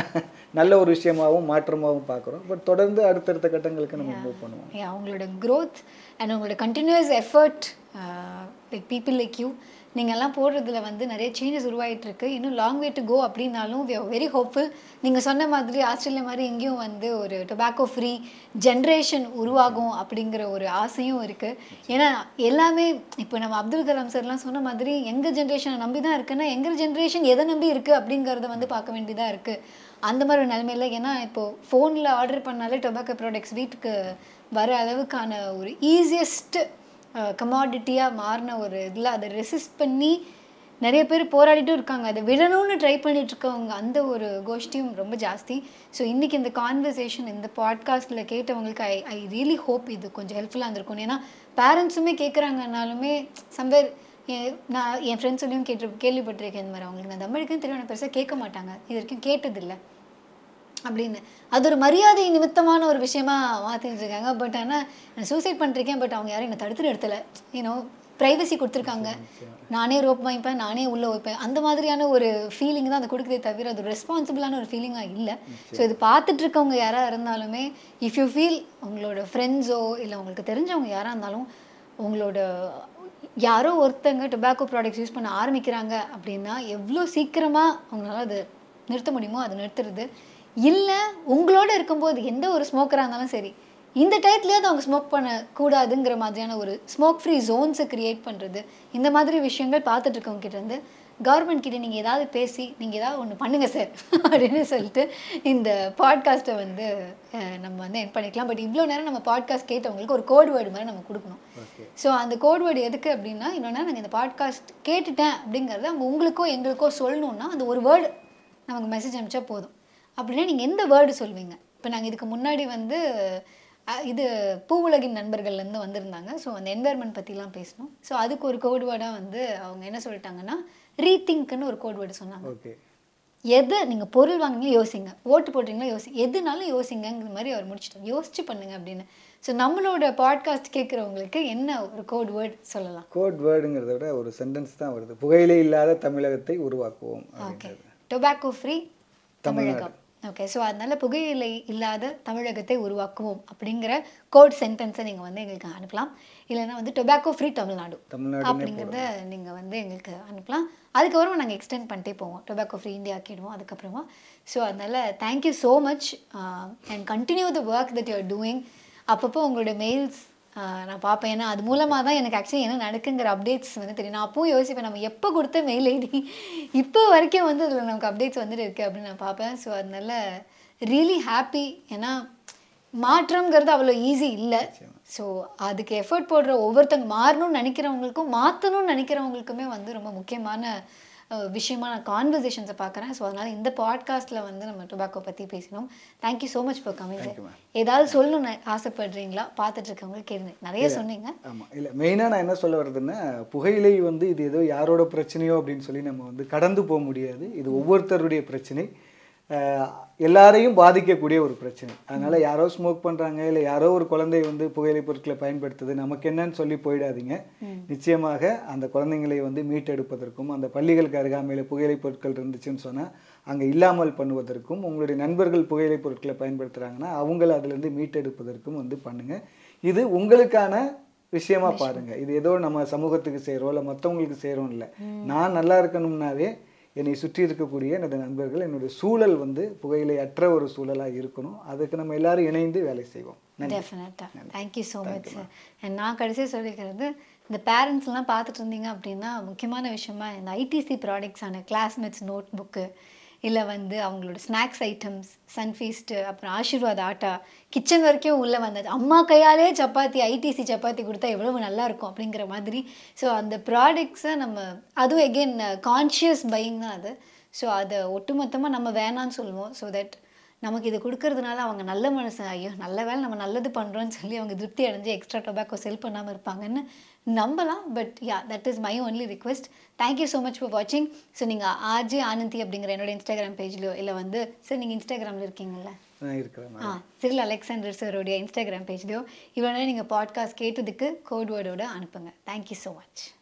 நல்ல ஒரு விஷயமாகவும் மாற்றமாகவும் பார்க்குறோம். பட் தொடர்ந்து அடுத்தடுத்த கட்டங்களுக்கு நம்ம மூவ் பண்ணுவோம். அவங்களோட growth அண்ட் உங்களோட continuous effort like people like you நீங்கள்லாம் போடுறதுல வந்து நிறைய சேஞ்சஸ் உருவாயிட்டு இருக்கு இன்னும் லாங் வே டு கோ அப்படின்னாலும் வி ஆர் வெரி ஹோப்ஃபுல் நீங்கள் சொன்ன மாதிரி ஆஸ்திரேலியா மாதிரி எங்கேயும் வந்து ஒரு டொபாக்கோ ஃப்ரீ ஜென்ரேஷன் உருவாகும் அப்படிங்கிற ஒரு ஆசையும் இருக்குது ஏன்னா எல்லாமே இப்போ நம்ம அப்துல் கலாம் சார்லாம் சொன்ன மாதிரி எங்கள் ஜென்ரேஷனை நம்பி தான் இருக்குன்னா எங்கள் ஜென்ரேஷன் எதை நம்பி இருக்குது அப்படிங்கிறத வந்து பார்க்க வேண்டியதாக இருக்குது அந்த மாதிரி ஒரு நிலைமையில் ஏன்னா இப்போது ஃபோனில் ஆர்டர் பண்ணாலே டொபாக்கோ ப்ராடக்ட்ஸ் வீட்டுக்கு வர அளவுக்கான ஒரு ஈஸியஸ்ட்டு கமாடிட்டியாக மாறின ஒரு இதில் அதை ரெசிஸ்ட் பண்ணி நிறைய பேர் போராடிட்டும் இருக்காங்க. அதை விடணும்னு ட்ரை பண்ணிட்டு இருக்கவங்க அந்த ஒரு கோஷ்டியும் ரொம்ப ஜாஸ்தி. ஸோ இன்றைக்கி இந்த கான்வர்சேஷன் இந்த பாட்காஸ்ட்டில் கேட்டவங்களுக்கு ஐ ஐ ரியலி ஹோப் இது கொஞ்சம் ஹெல்ப்ஃபுல்லாக இருந்திருக்கும் ஏன்னா பேரண்ட்ஸுமே கேட்குறாங்கனாலுமே சம்பேர் நான் என் ஃப்ரெண்ட்ஸ் கேட்டு கேள்விப்பட்டிருக்கேன் இந்த மாதிரி. அவங்களுக்கு நான் தமிழுக்குன்னு தெரியும் பெருசாக கேட்க மாட்டாங்க. இது வரைக்கும் கேட்டதில்லை. அப்படின்னு. அது ஒரு மரியாதை நிமித்தமான ஒரு விஷயமா மாற்றிட்டு இருக்காங்க பட் ஆனால் நான் சூசைட் பண்ணிருக்கேன் பட் அவங்க யாரும் என்னை தடுத்து நிறுத்தலை. யூனோ ப்ரைவசி கொடுத்துருக்காங்க. நானே ரோப் வாங்கிப்பேன். நானே உள்ளே வைப்பேன். அந்த மாதிரியான ஒரு ஃபீலிங் தான் அது கொடுக்குதே தவிர அது ரெஸ்பான்சிபிளான ஒரு ஃபீலிங்காக இல்லை. ஸோ இது பார்த்துட்டு இருக்கவங்க யாராக இருந்தாலுமே இஃப் யூ ஃபீல் உங்களோட ஃப்ரெண்ட்ஸோ இல்லை உங்களுக்கு தெரிஞ்சவங்க யாராக இருந்தாலும் உங்களோட யாரோ ஒருத்தங்க டொபாக்கோ ப்ராடக்ட்ஸ் யூஸ் பண்ண ஆரம்பிக்கிறாங்க அப்படின்னா எவ்வளோ சீக்கிரமாக அவங்களால அது நிறுத்த முடியுமோ அதை நிறுத்துறது இல்லை உங்களோட இருக்கும்போது எந்த ஒரு ஸ்மோக்கராக இருந்தாலும் சரி இந்த டயத்துலேயாவது அவங்க ஸ்மோக் பண்ணக்கூடாதுங்கிற மாதிரியான ஒரு ஸ்மோக் ஃப்ரீ ஜோன்ஸை க்ரியேட் பண்ணுறது இந்த மாதிரி விஷயங்கள் பார்த்துட்டு இருக்கவங்க கிட்ட இருந்து கவர்மெண்ட் கிட்ட நீங்கள் ஏதாவது பேசி நீங்கள் ஏதாவது ஒன்று பண்ணுங்கள் சார் அப்படின்னு சொல்லிட்டு இந்த பாட்காஸ்ட்டை வந்து நம்ம வந்து என் பண்ணிக்கலாம். பட் இவ்வளோ நேரம் நம்ம பாட்காஸ்ட் கேட்டவங்களுக்கு ஒரு கோட் வேர்டு மாதிரி நம்ம கொடுக்கணும். ஸோ அந்த கோட் வேர்டு எதுக்கு அப்படின்னா இன்னொன்னா நாங்கள் இந்த பாட்காஸ்ட் கேட்டுட்டேன் அப்படிங்கிறத அவங்க உங்களுக்கோ எங்களுக்கோ சொல்லணுன்னா அந்த ஒரு வேர்டு நமக்கு மெசேஜ் அனுப்பிச்சா போதும். அப்படின்னா நீங்கள் எந்த வேர்டு சொல்வீங்க? இப்போ நாங்கள் இதுக்கு முன்னாடி வந்து இது பூவுலகின் நண்பர்கள்லேருந்து வந்திருந்தாங்க. ஸோ அந்த என்வாயர்மெண்ட் பற்றிலாம் பேசணும். ஸோ அதுக்கு ஒரு கோட் வேர்டாக வந்து அவங்க என்ன சொல்லிட்டாங்கன்னா ரீதிங்க்னு ஒரு கோட் வேர்டு சொன்னாங்க. எதை நீங்கள் பொருள் வாங்கினீங்களோ யோசிங்க. ஓட்டு போட்டீங்களோ யோசிங்க எதுனாலும் யோசிங்கங்கிற மாதிரி அவர் முடிச்சிட்டார். யோசிச்சு பண்ணுங்க அப்படின்னு. ஸோ நம்மளோட பாட்காஸ்ட் கேட்குறவங்களுக்கு என்ன ஒரு கோட் வேர்ட் சொல்லலாம்? கோட் வேர்டுங்கிறத விட ஒரு சென்டென்ஸ் தான் வருது. புகையிலை இல்லாத தமிழகத்தை உருவாக்குவோம் okay tobacco free Tamilagam. Okay so அதனால புகையிலை இல்லாத தமிழகத்தை உருவாக்குவோம் அப்படிங்கிற கோட் சென்டென்ஸை நீங்கள் வந்து எங்களுக்கு அனுப்பலாம். இல்லைன்னா வந்து டொபாக்கோ ஃப்ரீ தமிழ்நாடு அப்படிங்கிறத நீங்கள் வந்து எங்களுக்கு அனுப்பலாம். அதுக்கப்புறமா நாங்கள் எக்ஸ்டெண்ட் பண்ணிட்டே போவோம். டொபாக்கோ ஃப்ரீ இந்தியா ஆக்கிடுவோம் அதுக்கப்புறமா. ஸோ அதனால் thank you so much and continue the work that you are doing அப்பப்போ உங்களோட மெயில்ஸ் நான் பார்ப்பேன். ஏன்னா அது மூலமாக தான் எனக்கு ஆக்சுவலி என்ன நடக்குங்கிற அப்டேட்ஸ் வந்து தெரியும். நான் அப்பவும் யோசிப்பேன் நம்ம எப்போ கொடுத்த மெயில் ஐடி இப்போ வரைக்கும் வந்து அதில் நமக்கு அப்டேட்ஸ் வந்துட்டு இருக்கு அப்படின்னு நான் பார்ப்பேன். ஸோ அதனால ரியலி ஹாப்பி ஏன்னா மாற்றம்ங்கிறது அவ்வளோ ஈஸி இல்லை. ஸோ அதுக்கு எஃபர்ட் போடுற ஒவ்வொருத்தங்க மாறணும்னு நினைக்கிறவங்களுக்கும் மாற்றணும்னு நினைக்கிறவங்களுக்குமே வந்து ரொம்ப முக்கியமான அஹ், விஷயமா நான் கான்வர்சேஷன்ஸை பார்க்குறேன். ஸோ அதனால் இந்த பாட்காஸ்ட்டில் வந்து நம்ம டொபாக்கோ பற்றி பேசினோம். Thank you so much for coming ma'am. ஏதாவது சொல்லணும்னு ஆசைப்படுறீங்களா? பார்த்துட்டு இருக்கவங்க கேளுங்க. நிறைய சொன்னீங்க. ஆமாம் இல்லை மெயினாக நான் என்ன சொல்ல வர்றதுன்னா புகையிலை வந்து இது ஏதோ யாரோட பிரச்சனையோ அப்படின்னு சொல்லி நம்ம வந்து கடந்து போக முடியாது. இது ஒவ்வொருத்தருடைய பிரச்சனை. எல்லாரையும் பாதிக்கக்கூடிய ஒரு பிரச்சனை. அதனால் யாரோ ஸ்மோக் பண்ணுறாங்க இல்லை யாரோ ஒரு குழந்தை வந்து புகையிலை பொருட்களை பயன்படுத்துது நமக்கு என்னன்னு சொல்லி போயிடாதீங்க. நிச்சயமாக அந்த குழந்தைங்களை வந்து மீட்டெடுப்பதற்கும் அந்த பள்ளிகளுக்கு அருகாமையில் புகையிலை பொருட்கள் இருந்துச்சுன்னு சொன்னால் அங்கே இல்லாமல் பண்ணுவதற்கும் உங்களுடைய நண்பர்கள் புகையிலை பொருட்களை பயன்படுத்துகிறாங்கன்னா அவங்கள அதுலேருந்து மீட்டெடுப்பதற்கும் வந்து பண்ணுங்கள் இது உங்களுக்கான விஷயமா பாருங்க. இது ஏதோ நம்ம சமூகத்துக்கு செய்கிறோம் இல்லை மற்றவங்களுக்கு செய்கிறோம் இல்லை. நான் நல்லா இருக்கணும்னாவே என்னை சுற்றி இருக்கக்கூடிய எனது நண்பர்கள் என்னுடைய சூழல் வந்து புகையிலை அற்ற ஒரு சூழலாக இருக்கணும். அதுக்கு நம்ம எல்லாரும் இணைந்து வேலை செய்வோம். டெஃபினட்டாக தேங்க்யூ ஸோ மச் சார் நான் கடைசியாக சொல்லிக்கிறது இந்த பேரண்ட்ஸ்லாம் பார்த்துட்டு இருந்தீங்க அப்படின்னா முக்கியமான விஷயமா இந்த ஐடிசி ப்ராடக்ட்ஸான கிளாஸ்மேட்ஸ் நோட் புக்கு இல்லை வந்து அவங்களோட ஸ்நாக்ஸ் ஐட்டம்ஸ் சன்ஃபீஸ்ட்டு அப்புறம் ஆசீர்வாத் ஆட்டா கிச்சன் வரைக்கும் உள்ளே வந்தது. அம்மா கையாலே சப்பாத்தி ஐடிசி சப்பாத்தி கொடுத்தா எவ்வளவு நல்லாயிருக்கும் அப்படிங்கிற மாதிரி. ஸோ அந்த ப்ராடக்ட்ஸை நம்ம அதுவும் எகெயின் கான்ஷியஸ் பையிங் தான் அது. ஸோ அதை ஒட்டுமொத்தமாக நம்ம வேணான்னு சொல்லுவோம். ஸோ தட் நமக்கு இது கொடுக்கறதுனால அவங்க நல்ல மனசு ஐயோ நல்ல வேலை நம்ம நல்லது பண்ணுறோன்னு சொல்லி அவங்க திருப்தி அடைஞ்சு எக்ஸ்ட்ரா டொபாக்கோ செல் பண்ணாமல் இருப்பாங்கன்னு நம்பலாம் but ya that is my only request thank you so much for வாட்சிங் ஸோ நீங்கள் ஆர்ஜே ஆனந்தி அப்படிங்கிற என்னோட இன்ஸ்டாகிராம் பேஜ்லையோ இல்லை வந்து சார் நீங்கள் இன்ஸ்டாகிராமில் இருக்கீங்கல்ல? ஆ சிறில் அலெக்சாண்டர் சாரோடைய இன்ஸ்டாகிராம் பேஜ்லையோ இவ்வளோ நேரம் நீங்கள் பாட்காஸ்ட் கேட்டதுக்கு கோட் வேர்டோட அனுப்புங்க. Thank you so much